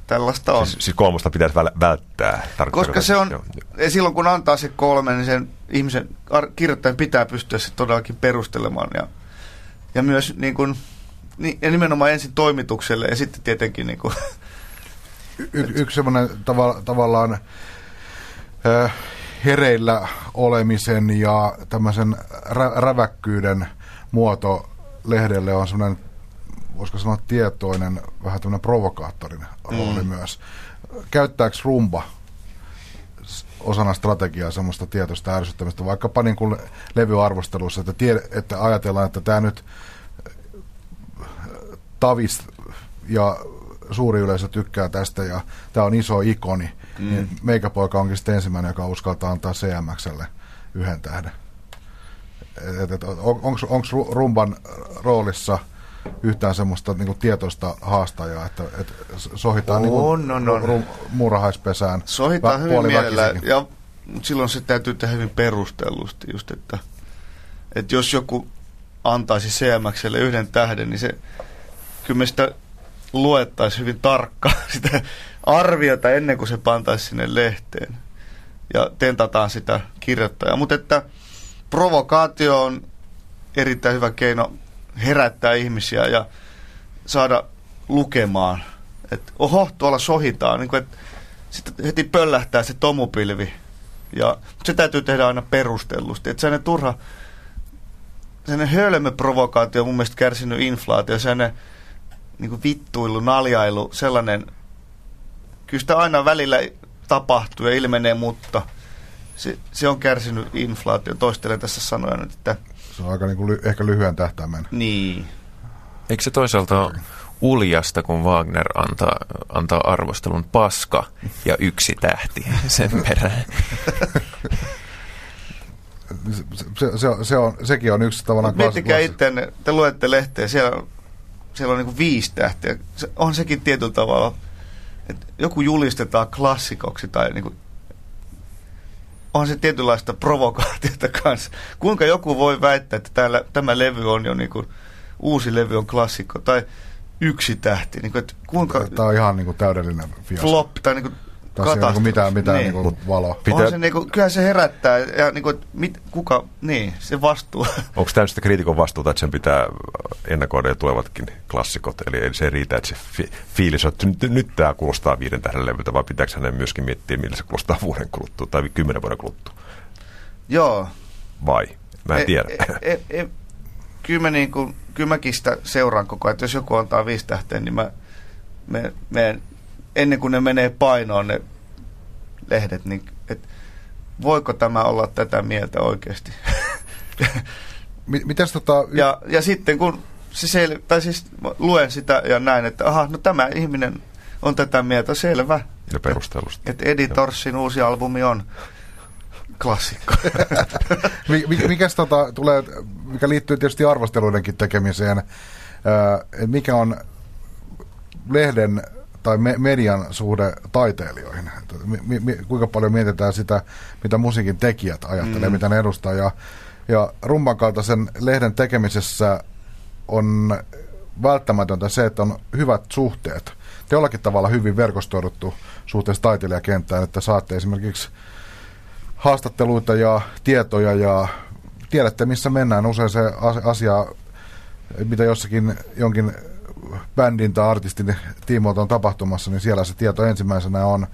tällaista on. Siis, siis kolmosta pitäisi väl- välttää. Koska se on, Joo, ja silloin kun antaa se kolme, niin sen ihmisen, ar- kirjoittajan pitää pystyä se todellakin perustelemaan. Ja, ja myös niin kuin, niin, ja nimenomaan ensin toimitukselle ja sitten tietenkin niin kuin, Y- yksi semmoinen tava, tavallaan äh, hereillä olemisen ja tämmöisen rä- räväkkyyden muoto lehdelle on semmoinen, voisiko sanoa tietoinen, vähän tämmöinen provokaattorinen rooli mm. myös. Käyttääkö rumba osana strategiaa semmoista tietoista ärsyttämistä, vaikkapa niin kuin levyarvostelussa, että, tie, että ajatellaan, että tämä nyt tavis ja suuri yleisö tykkää tästä ja tämä on iso ikoni, mm. niin meikäpoika onkin sitten ensimmäinen, joka uskaltaa antaa CMXlle yhden tähden. On, Onko rumban roolissa yhtään semmoista niin tietoista haastajaa, että et sohitaan On, niin on, on. Rum, muurahaispesään Sohitaan vä- hyvin mielellä, ja silloin se täytyy tehdä hyvin perustellusti just, että, että jos joku antaisi CMXlle yhden tähden, niin se kyllä me sitä luettaisiin hyvin tarkkaan sitä arviota ennen kuin se pantaisi sinne lehteen. Ja tentataan sitä kirjoittajaa. Mutta että provokaatio on erittäin hyvä keino herättää ihmisiä ja saada lukemaan. Että oho, tuolla sohitaan. Niin kuin, että sitten heti pöllähtää se tomupilvi. Ja, se täytyy tehdä aina perustellusti. Että sellainen turha, sellainen hölmö provokaatio on mun mielestä kärsinyt inflaatio. Sellainen niin kuin vittuilu, naljailu, sellainen, kyllä sitä aina välillä tapahtuu ja ilmenee, mutta se, se on kärsinyt inflaatio. Toistelen tässä sanoja nyt, että Se on aika niin kuin ly- ehkä lyhyen tähtäimen. niin. Eikö se toisaalta ole uljasta, kun Wagner antaa, antaa arvostelun paska ja yksi tähti sen perään? Se, se, se, on, se on, sekin on yksi tavallaan miettikää klassi- itseänne, te luette lehteä, siellä on, siellä on niin viisi tähtiä. Se, on sekin tietyllä tavalla, että joku julistetaan klassikoksi tai niin kuin, on se tietynlaista provokaatiota kanssa. Kuinka joku voi väittää, että täällä, tämä levy on jo niin kuin, uusi levy on klassikko tai yksi tähti. Niin kuin, että kuinka Tämä on ihan niin kuin täydellinen fiasko. flop tai niin kuin Tässä ei ole niin mitään, mitään Niin. niin. Niin valoa. Pitää- On se niinku, kyllä se herättää ja niinku, et mit, kuka, niin, se vastuu. Onko tämä sitä kriitikon vastuuta, että sen pitää ennakoida jo tulevatkin klassikot? Eli ei se riitä, että se fi- fiilis on, että nyt, nyt tämä kuulostaa viiden tähden levyltä, vai pitääkö hänen myöskin miettiä, millä se kuulostaa vuoden kuluttua tai kymmenen vuoden kuluttua? Joo. Vai? Mä en tiedä. E, e, e, kyllä, mä niinku, kyllä mäkin sitä seuraan koko ajan, että jos joku antaa viisi tähteä, niin mä, me, me, ennen kuin ne menee painoon ne lehdet, niin et, voiko tämä olla tätä mieltä oikeasti? Mi- Mites tota, Ja, ja sitten kun se sel, tai siis luen sitä ja näin, että aha, no tämä ihminen on tätä mieltä, selvä. Ja perustellusti. Että Eddie Torsin uusi albumi on klassikko. mi- mi- mikäs tota, tulee, mikä liittyy tietysti arvosteluidenkin tekemiseen, mikä on lehden tai me- median suhde taiteilijoihin? Mi- mi- kuinka paljon mietitään sitä, mitä musiikin tekijät ajattelee, mm. mitä ne edustaa. Ja, ja rumban kaltaisen lehden tekemisessä on välttämätöntä se, että on hyvät suhteet. Te jollakin tavalla hyvin verkostoiduttu suhteessa taiteilijakenttään, että saatte esimerkiksi haastatteluita ja tietoja ja tiedätte, missä mennään. Usein se as- asia, mitä jossakin jonkin bändin tai artistin tiimoilta on tapahtumassa, niin siellä se tieto ensimmäisenä on.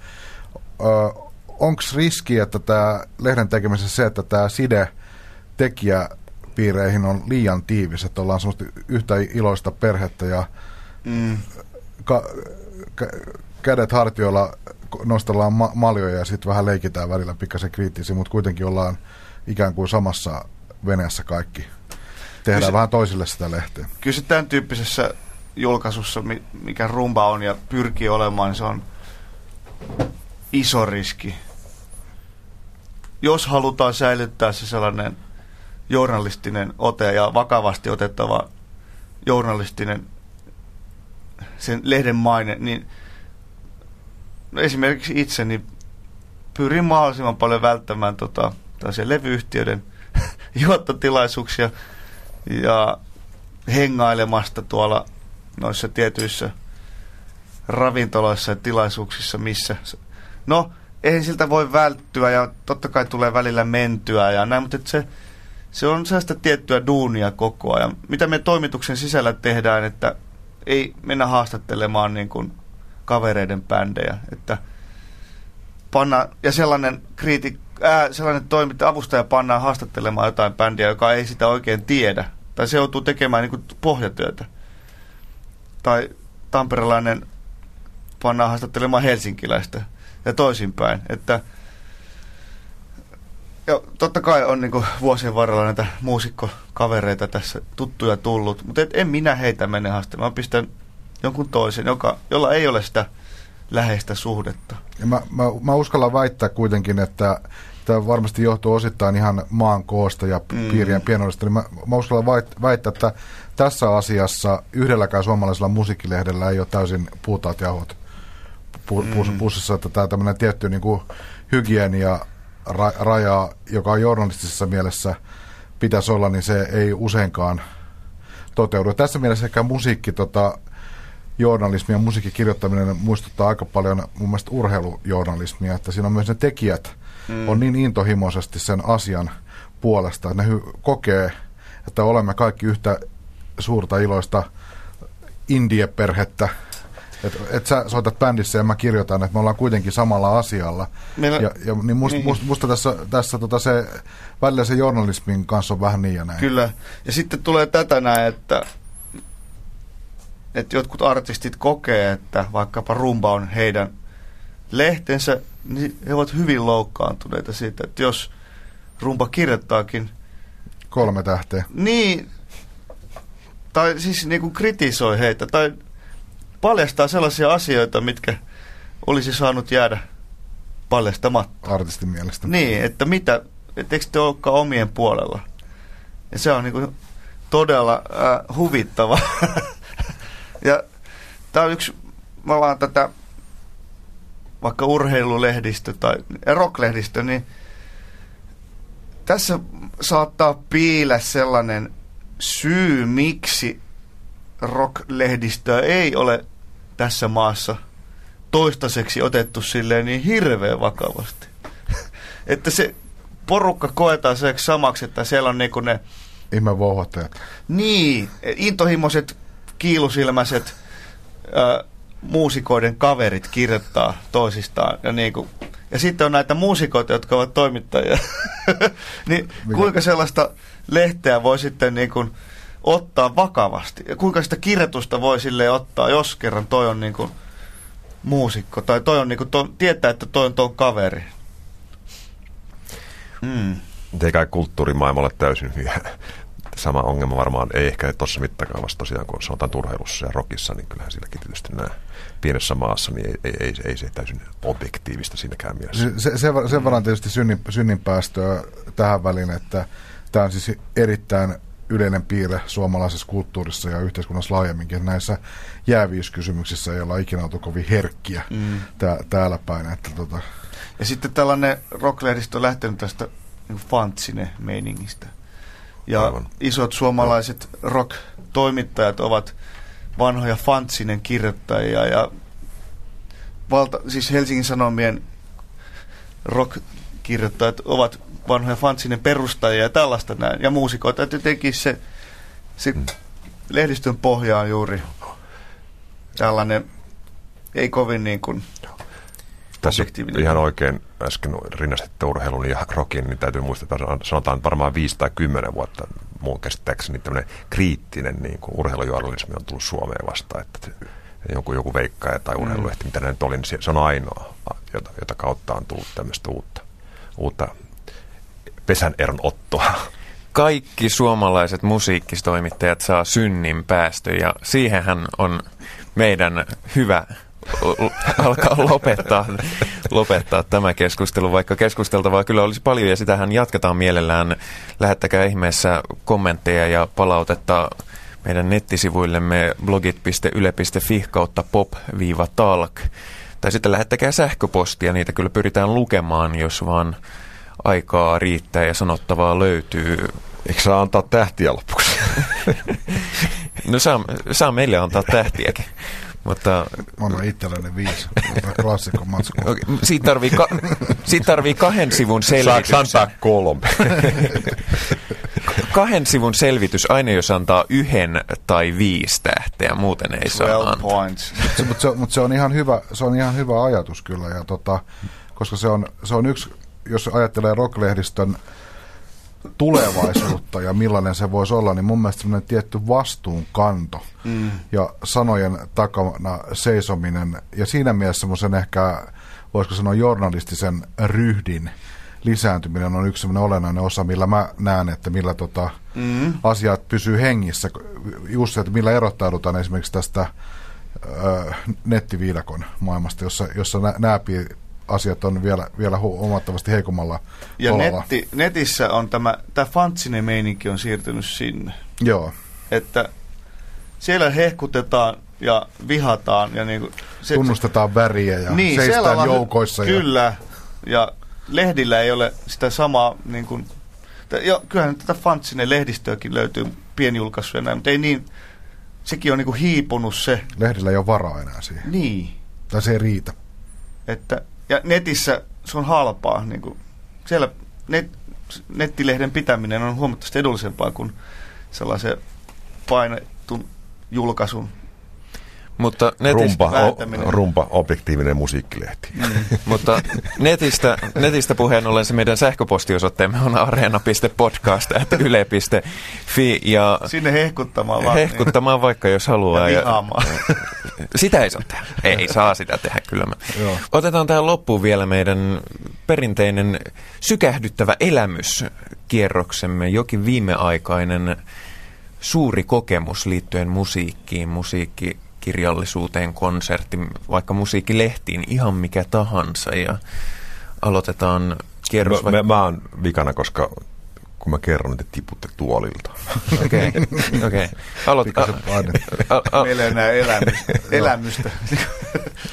Onko riski, että tämä lehden tekemisessä se, että tämä side tekijäpiireihin on liian tiivis, että ollaan semmoista yhtä iloista perhettä ja Mm. ka- kä- kädet hartioilla nostellaan ma- maljoja ja sitten vähän leikitään välillä pikkasen kriittisiä, mutta kuitenkin ollaan ikään kuin samassa veneessä kaikki. Tehdään Kyllä se- vähän toisille sitä lehteä. Kyllä se tämän tyyppisessä julkaisussa, mi- mikä rumba on ja pyrkii olemaan, niin se on iso riski. Jos halutaan säilyttää se sellainen journalistinen ote ja vakavasti otettava journalistinen sen lehden maine, niin no esimerkiksi itse niin pyrin mahdollisimman paljon välttämään tota, levyyhtiöiden juottotilaisuuksia ja hengailemasta tuolla noissa tietyissä ravintoloissa ja tilaisuuksissa, missä... No, eihän siltä voi välttyä ja totta kai tulee välillä mentyä ja näin, mutta se, se on sellaista tiettyä duunia koko ajan. Mitä me toimituksen sisällä tehdään, että ei mennä haastattelemaan niin kuin kavereiden bändejä, että panna, ja sellainen kriitik, ää, sellainen toimittaja, avustaja pannaan haastattelemaan jotain bändiä, joka ei sitä oikein tiedä. Tai se joutuu tekemään niin kuin pohjatyötä. Tai tamperelainen pannaan haastattelemaan helsinkiläistä ja toisinpäin. Että ja totta kai on niin vuosien varrella näitä muusikkokavereita tässä tuttuja tullut, mutta et, en minä heitä mene haastamaan. Mä pistän jonkun toisen, joka, jolla ei ole sitä läheistä suhdetta. Ja mä, mä, mä uskallan väittää kuitenkin, että tämä varmasti johtuu osittain ihan maan koosta ja mm. piirien pienoudesta, niin mä, mä uskallan väittää, että tässä asiassa yhdelläkään suomalaisella musiikkilehdellä ei ole täysin puutaat jauhot pu, mm. pussissa, että tämä tämmöinen tietty niin kuin hygienia ra, raja, joka on journalistisessa mielessä pitäisi olla, niin se ei useinkaan toteudu. Tässä mielessä ehkä musiikki tota, journalismi ja musiikkikirjoittaminen muistuttaa aika paljon mun mielestä urheilujournalismia, että siinä on myös ne tekijät mm. on niin intohimoisesti sen asian puolesta, että ne hy- kokee, että olemme kaikki yhtä suurta iloista indie-perhettä, että et sä soitat bändissä ja mä kirjoitan, että me ollaan kuitenkin samalla asialla. Meillä, ja, ja, niin musta, niin. Musta, musta tässä, tässä tota se, välillä se journalismin kanssa on vähän niin ja näin. Kyllä. Ja sitten tulee tätä näin, että että jotkut artistit kokee, että vaikkapa rumba on heidän lehtensä, niin he ovat hyvin loukkaantuneita siitä, että jos rumba kirjoittaakin... Kolme tähteä. Niin, tai siis niin kuin kritisoi heitä, tai paljastaa sellaisia asioita, mitkä olisi saanut jäädä paljastamatta. Artistin mielestä. Niin, että mitä, etteikö te olekaan omien puolella. Ja se on niin kuin todella äh, huvittava Ja tämä on yksi, mä vaan tätä, vaikka urheilulehdistö tai rocklehdistö, niin tässä saattaa piillä sellainen syy, miksi rocklehdistöä ei ole tässä maassa toistaiseksi otettu silleen niin hirveän vakavasti. että se porukka koetaan se samaksi, että siellä on niinku ne... Ihme Niin, intohimoiset kiilusilmäiset ö, muusikoiden kaverit kirjoittaa toisistaan. Ja, niin kuin, ja sitten on näitä muusikoita, jotka ovat toimittajia. niin kuinka sellaista lehteä voi sitten niin kuin ottaa vakavasti? Ja kuinka sitä kirjoitusta voi sille ottaa, jos kerran toi on niin kuin muusikko? Tai toi on niin kuin, toi, tietää, että toi on tuon kaveri. Mm. Eikä kulttuurimaailmalle täysin sama ongelma varmaan ei ehkä tuossa mittakaavassa tosiaan, kun sanotaan turheilussa ja rockissa, niin kyllähän silläkin tietysti nämä pienessä maassa, niin ei, ei, ei, ei se täysin objektiivista siinäkään mielessä. Se, se, sen verran tietysti synnin, synnin päästöä tähän väliin, että tämä on siis erittäin yleinen piirre suomalaisessa kulttuurissa ja yhteiskunnassa laajemminkin. Näissä jäävyyskysymyksissä ei olla ikinä oltu kovin herkkiä mm. tää, täällä päin. Että tota. Ja sitten tällainen rocklehdistö on lähtenyt tästä niin fantsine-meiningistä. Ja Aivan. isot suomalaiset rock-toimittajat ovat vanhoja fantsinen kirjoittajia ja valta, siis Helsingin Sanomien rock-kirjoittajat ovat vanhoja fantsinen perustajia ja tällaista näin. Ja muusikoita, että jotenkin se, se mm. lehdistön pohja on juuri tällainen, ei kovin niin kuin tässä ihan oikein äsken rinnastitte urheilun ja rockin, niin täytyy muistaa, että sanotaan varmaan 5 tai 10 vuotta muun käsittääkseni tämmöinen kriittinen niin kuin urheilujournalismi on tullut Suomeen vastaan, että joku, joku veikkaaja tai mm. urheilulehti, mitä näin oli, niin se on ainoa, jota, jota kautta on tullut tämmöistä uutta, uutta pesän eron ottoa. Kaikki suomalaiset musiikkistoimittajat saa synnin päästö ja siihenhän on meidän hyvä alkaa lopettaa, lopettaa tämä keskustelu, vaikka keskusteltavaa kyllä olisi paljon ja sitähän jatketaan mielellään. Lähettäkää ihmeessä kommentteja ja palautetta meidän nettisivuillemme blogit.yle.fi kautta pop-talk. Tai sitten lähettäkää sähköpostia, niitä kyllä pyritään lukemaan, jos vaan aikaa riittää ja sanottavaa löytyy. Eikö saa antaa tähtiä lopuksi? no saa, saa meille antaa tähtiäkin. Mutta, Mä annan itselleni viisi. Klassikko matsku. Okay, siitä, tarvii ka- siitä tarvii kahden sivun selvitys. Saako antaa kolme? kahden sivun selvitys aina, jos antaa yhden tai viisi tähteä, muuten ei saa antaa. points. Mutta se, mut se, on ihan hyvä, se on ihan hyvä ajatus kyllä. Ja tota, koska se on, se on yksi, jos ajattelee rocklehdistön tulevaisuutta ja millainen se voisi olla, niin mun mielestä semmoinen tietty vastuunkanto mm. ja sanojen takana seisominen ja siinä mielessä semmoisen ehkä, voisiko sanoa journalistisen ryhdin lisääntyminen on yksi semmoinen olennainen osa, millä mä näen, että millä tota, mm. asiat pysyy hengissä. Just se, että millä erottaudutaan esimerkiksi tästä ö, nettiviidakon maailmasta, jossa, jossa nämä asiat on vielä, vielä huomattavasti heikommalla Ja netti, netissä on tämä, tämä fantsinen meininki on siirtynyt sinne. Joo. Että siellä hehkutetaan ja vihataan. Ja niin kuin, se, Tunnustetaan väriä ja niin, seistään joukoissa. Kyllä, ja, ja lehdillä ei ole sitä samaa, niin kuin, ja kyllähän tätä fantsinen lehdistöäkin löytyy pienjulkaisuja näin, mutta ei niin, sekin on niin kuin hiipunut se. Lehdillä ei ole varaa enää siihen. Niin. Tai se ei riitä. Että, ja netissä se on halpaa. Niin kuin, siellä net, nettilehden pitäminen on huomattavasti edullisempaa kuin sellaisen painetun julkaisun mutta netistä, rumpa, o, rumpa, objektiivinen musiikkilehti. Mm. Mutta netistä, netistä puheen ollen se meidän sähköpostiosoitteemme on areena.podcast.yle.fi. Ja Sinne hehkuttamaan vaan. Hehkuttamaan niin. vaikka jos haluaa. Ja, ja sitä ei saa tehdä. Ei saa sitä tehdä kyllä. Otetaan tähän loppuun vielä meidän perinteinen sykähdyttävä elämyskierroksemme, jokin viimeaikainen suuri kokemus liittyen musiikkiin, musiikki kirjallisuuteen, konsertti, vaikka musiikkilehtiin, ihan mikä tahansa. Ja aloitetaan kierros. Mä, vaikka... mä, mä oon vikana, koska kun mä kerron, että tiputte tuolilta. Okei, okei. Okay. Aloit- Meillä ei enää elämystä. elämystä.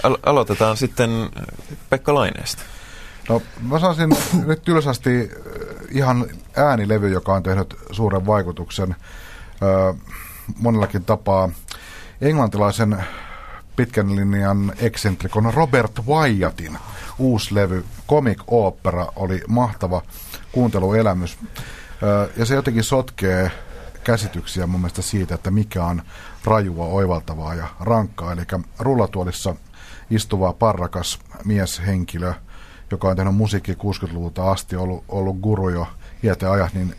Al- aloitetaan sitten Pekka Laineesta. No mä sanoisin nyt tylsästi äh, ihan äänilevy, joka on tehnyt suuren vaikutuksen äh, monellakin tapaa englantilaisen pitkän linjan eksentrikon Robert Wyattin uusi levy Comic Opera oli mahtava kuunteluelämys. Ja se jotenkin sotkee käsityksiä mun mielestä siitä, että mikä on rajua, oivaltavaa ja rankkaa. Eli rullatuolissa istuva parrakas mieshenkilö, joka on tehnyt musiikki 60-luvulta asti, ollut, ollut guru jo iät ajat, niin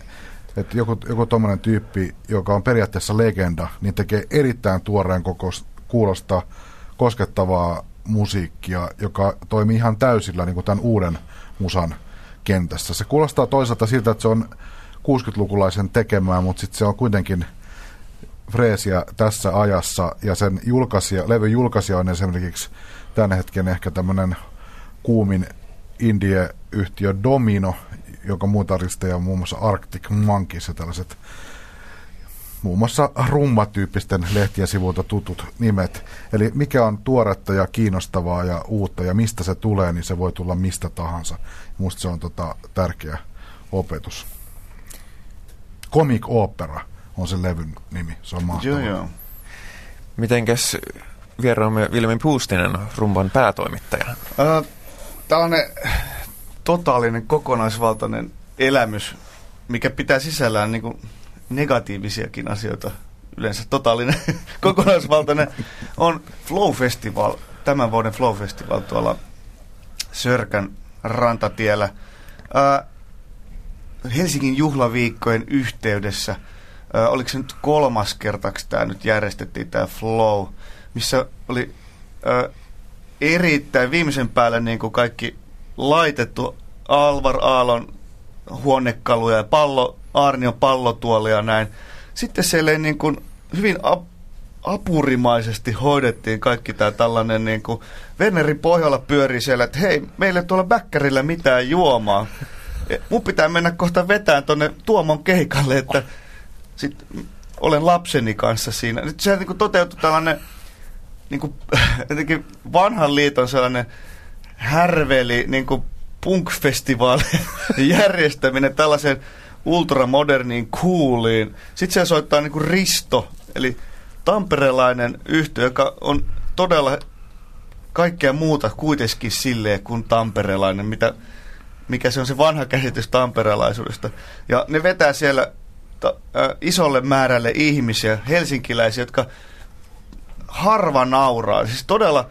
että joku, joku tommonen tyyppi, joka on periaatteessa legenda, niin tekee erittäin tuoreen koko kuulosta koskettavaa musiikkia, joka toimii ihan täysillä niin kuin tämän uuden musan kentässä. Se kuulostaa toisaalta siltä, että se on 60-lukulaisen tekemään, mutta sitten se on kuitenkin freesiä tässä ajassa, ja sen julkaisija, levyn julkaisija on esimerkiksi tämän hetken ehkä tämmöinen kuumin indie-yhtiö Domino, joka muita artisteja on muun muassa Arctic Monkeys ja tällaiset muun muassa rummatyyppisten lehtien sivuilta tutut nimet. Eli mikä on tuoretta ja kiinnostavaa ja uutta ja mistä se tulee, niin se voi tulla mistä tahansa. Musta se on tota, tärkeä opetus. Comic Opera on se levyn nimi, se on mahtavaa. Joo, joo. Mitenkäs vieraamme Vilmi Puustinen, rumban päätoimittaja? Äh, tällainen totaalinen kokonaisvaltainen elämys, mikä pitää sisällään niin kuin negatiivisiakin asioita. Yleensä totaalinen kokonaisvaltainen on Flow Festival, tämän vuoden Flow Festival tuolla Sörkän rantatiellä. Ää, Helsingin juhlaviikkojen yhteydessä, ää, oliko se nyt kolmas kertaksi tämä nyt järjestettiin tämä Flow, missä oli ää, erittäin viimeisen päälle niin kuin kaikki laitettu Alvar Aallon huonekaluja ja pallo, Arnion pallotuolia ja näin. Sitten siellä niin kuin hyvin ap, apurimaisesti hoidettiin kaikki tämä tällainen niin kuin Venneri Pohjola pyörii siellä, että hei, meille tuolla bäkkärillä mitään juomaa. Mun pitää mennä kohta vetään tuonne Tuomon keikalle, että sit olen lapseni kanssa siinä. Nyt se niin kuin toteutui tällainen niin kuin, vanhan liiton sellainen härveli, niin kuin järjestäminen tällaiseen ultramoderniin cooliin. Sitten se soittaa niin kuin Risto, eli tamperelainen yhtiö, joka on todella kaikkea muuta kuitenkin silleen kuin tamperelainen, mitä, mikä se on se vanha käsitys tamperelaisuudesta. Ja ne vetää siellä ta, ä, isolle määrälle ihmisiä, helsinkiläisiä, jotka harva nauraa. Siis todella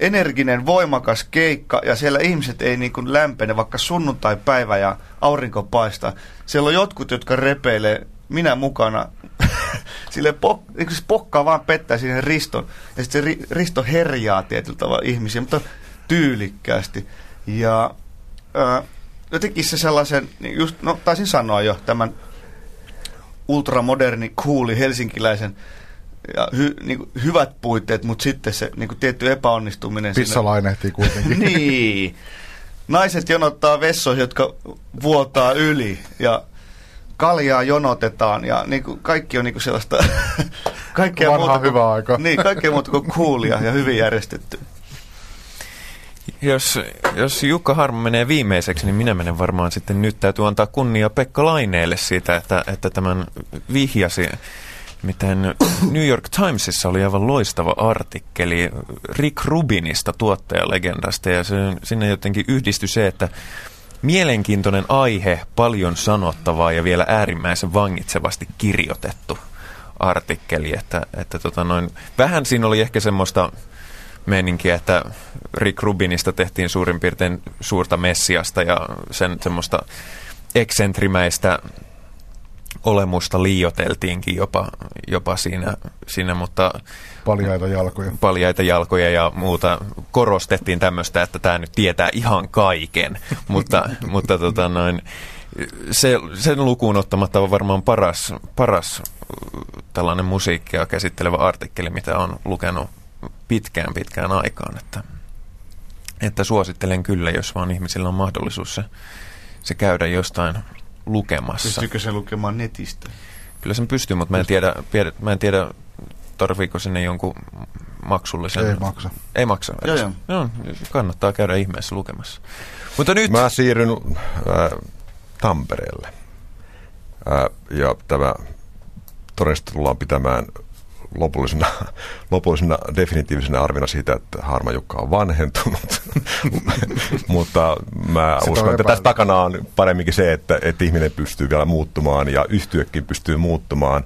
energinen, voimakas keikka ja siellä ihmiset ei niin kuin lämpene, vaikka sunnuntai-päivä ja aurinko paistaa. Siellä on jotkut, jotka repeilee, minä mukana, sille pok, niin se pokkaa vaan pettää siihen riston. Ja sitten se ri, risto herjaa tietyllä tavalla ihmisiä, mutta tyylikkäästi. Ja ää, jotenkin se sellaisen, niin just, no taisin sanoa jo, tämän ultramoderni, kuuli helsinkiläisen ja hy, niin kuin, hyvät puitteet, mutta sitten se niin kuin, tietty epäonnistuminen. Pissa lainehtii kuitenkin. niin. Naiset jonottaa vessoihin, jotka vuotaa yli ja kaljaa jonotetaan ja niin kuin, kaikki on niin kuin sellaista... kaikkea Vanha muuta hyvä aika. Niin, kaikkea muuta kuin kuulia ja hyvin järjestetty. Jos, jos Jukka Harmo menee viimeiseksi, niin minä menen varmaan sitten nyt. Täytyy antaa kunnia Pekka Laineelle siitä, että, että tämän vihjasi. Miten New York Timesissa oli aivan loistava artikkeli Rick Rubinista, tuottajalegendasta, ja se, sinne jotenkin yhdistyi se, että mielenkiintoinen aihe, paljon sanottavaa ja vielä äärimmäisen vangitsevasti kirjoitettu artikkeli. Että, että tota noin, vähän siinä oli ehkä semmoista meininkiä, että Rick Rubinista tehtiin suurin piirtein suurta messiasta ja sen semmoista eksentrimäistä olemusta liioteltiinkin jopa, jopa siinä, siinä, mutta... Paljaita jalkoja. Paljaita jalkoja ja muuta. Korostettiin tämmöistä, että tämä nyt tietää ihan kaiken, mutta, mutta tota noin, se, sen lukuun ottamatta on varmaan paras, paras tällainen musiikkia käsittelevä artikkeli, mitä on lukenut pitkään pitkään aikaan, että, että suosittelen kyllä, jos vaan ihmisillä on mahdollisuus se, se käydä jostain lukemassa. Pystyykö se lukemaan netistä? Kyllä sen pystyy, mutta mä en tiedä, mä en tiedä tarviiko sinne jonkun maksullisen. Ei maksa. Ei maksa. Joo, joo. joo. kannattaa käydä ihmeessä lukemassa. Mutta nyt... Mä siirryn äh, Tampereelle. Äh, ja tämä todennäköisesti tullaan pitämään lopullisena, lopullisena definitiivisena arvina siitä, että Harma Jukka on vanhentunut. Mutta mä Sitä uskon, että tässä takana on paremminkin se, että, että ihminen pystyy vielä muuttumaan ja yhtyökin pystyy muuttumaan.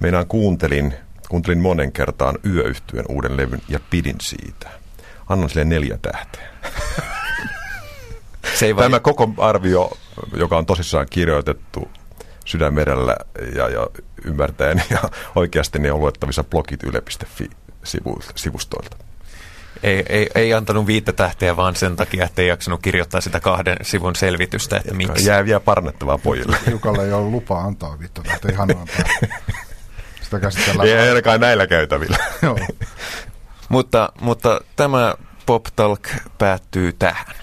Meinaan kuuntelin, kuuntelin monen kertaan yöyhtyön uuden levyn ja pidin siitä. Annan sille neljä tähteä. Se ei Tämä koko arvio, joka on tosissaan kirjoitettu sydämerellä ja, ja ymmärtäen ja oikeasti ne on luettavissa blogit yle.fi sivustoilta. Ei, ei, ei antanut viittä tähteä vaan sen takia, että ei jaksanut kirjoittaa sitä kahden sivun selvitystä, että miksi. Jää vielä parannettavaa pojille. Jukalle ei ole lupa antaa viittä tähteä ihan Sitä käsitellään. Ei ainakaan näillä käytävillä. mutta, mutta tämä Pop Talk päättyy tähän.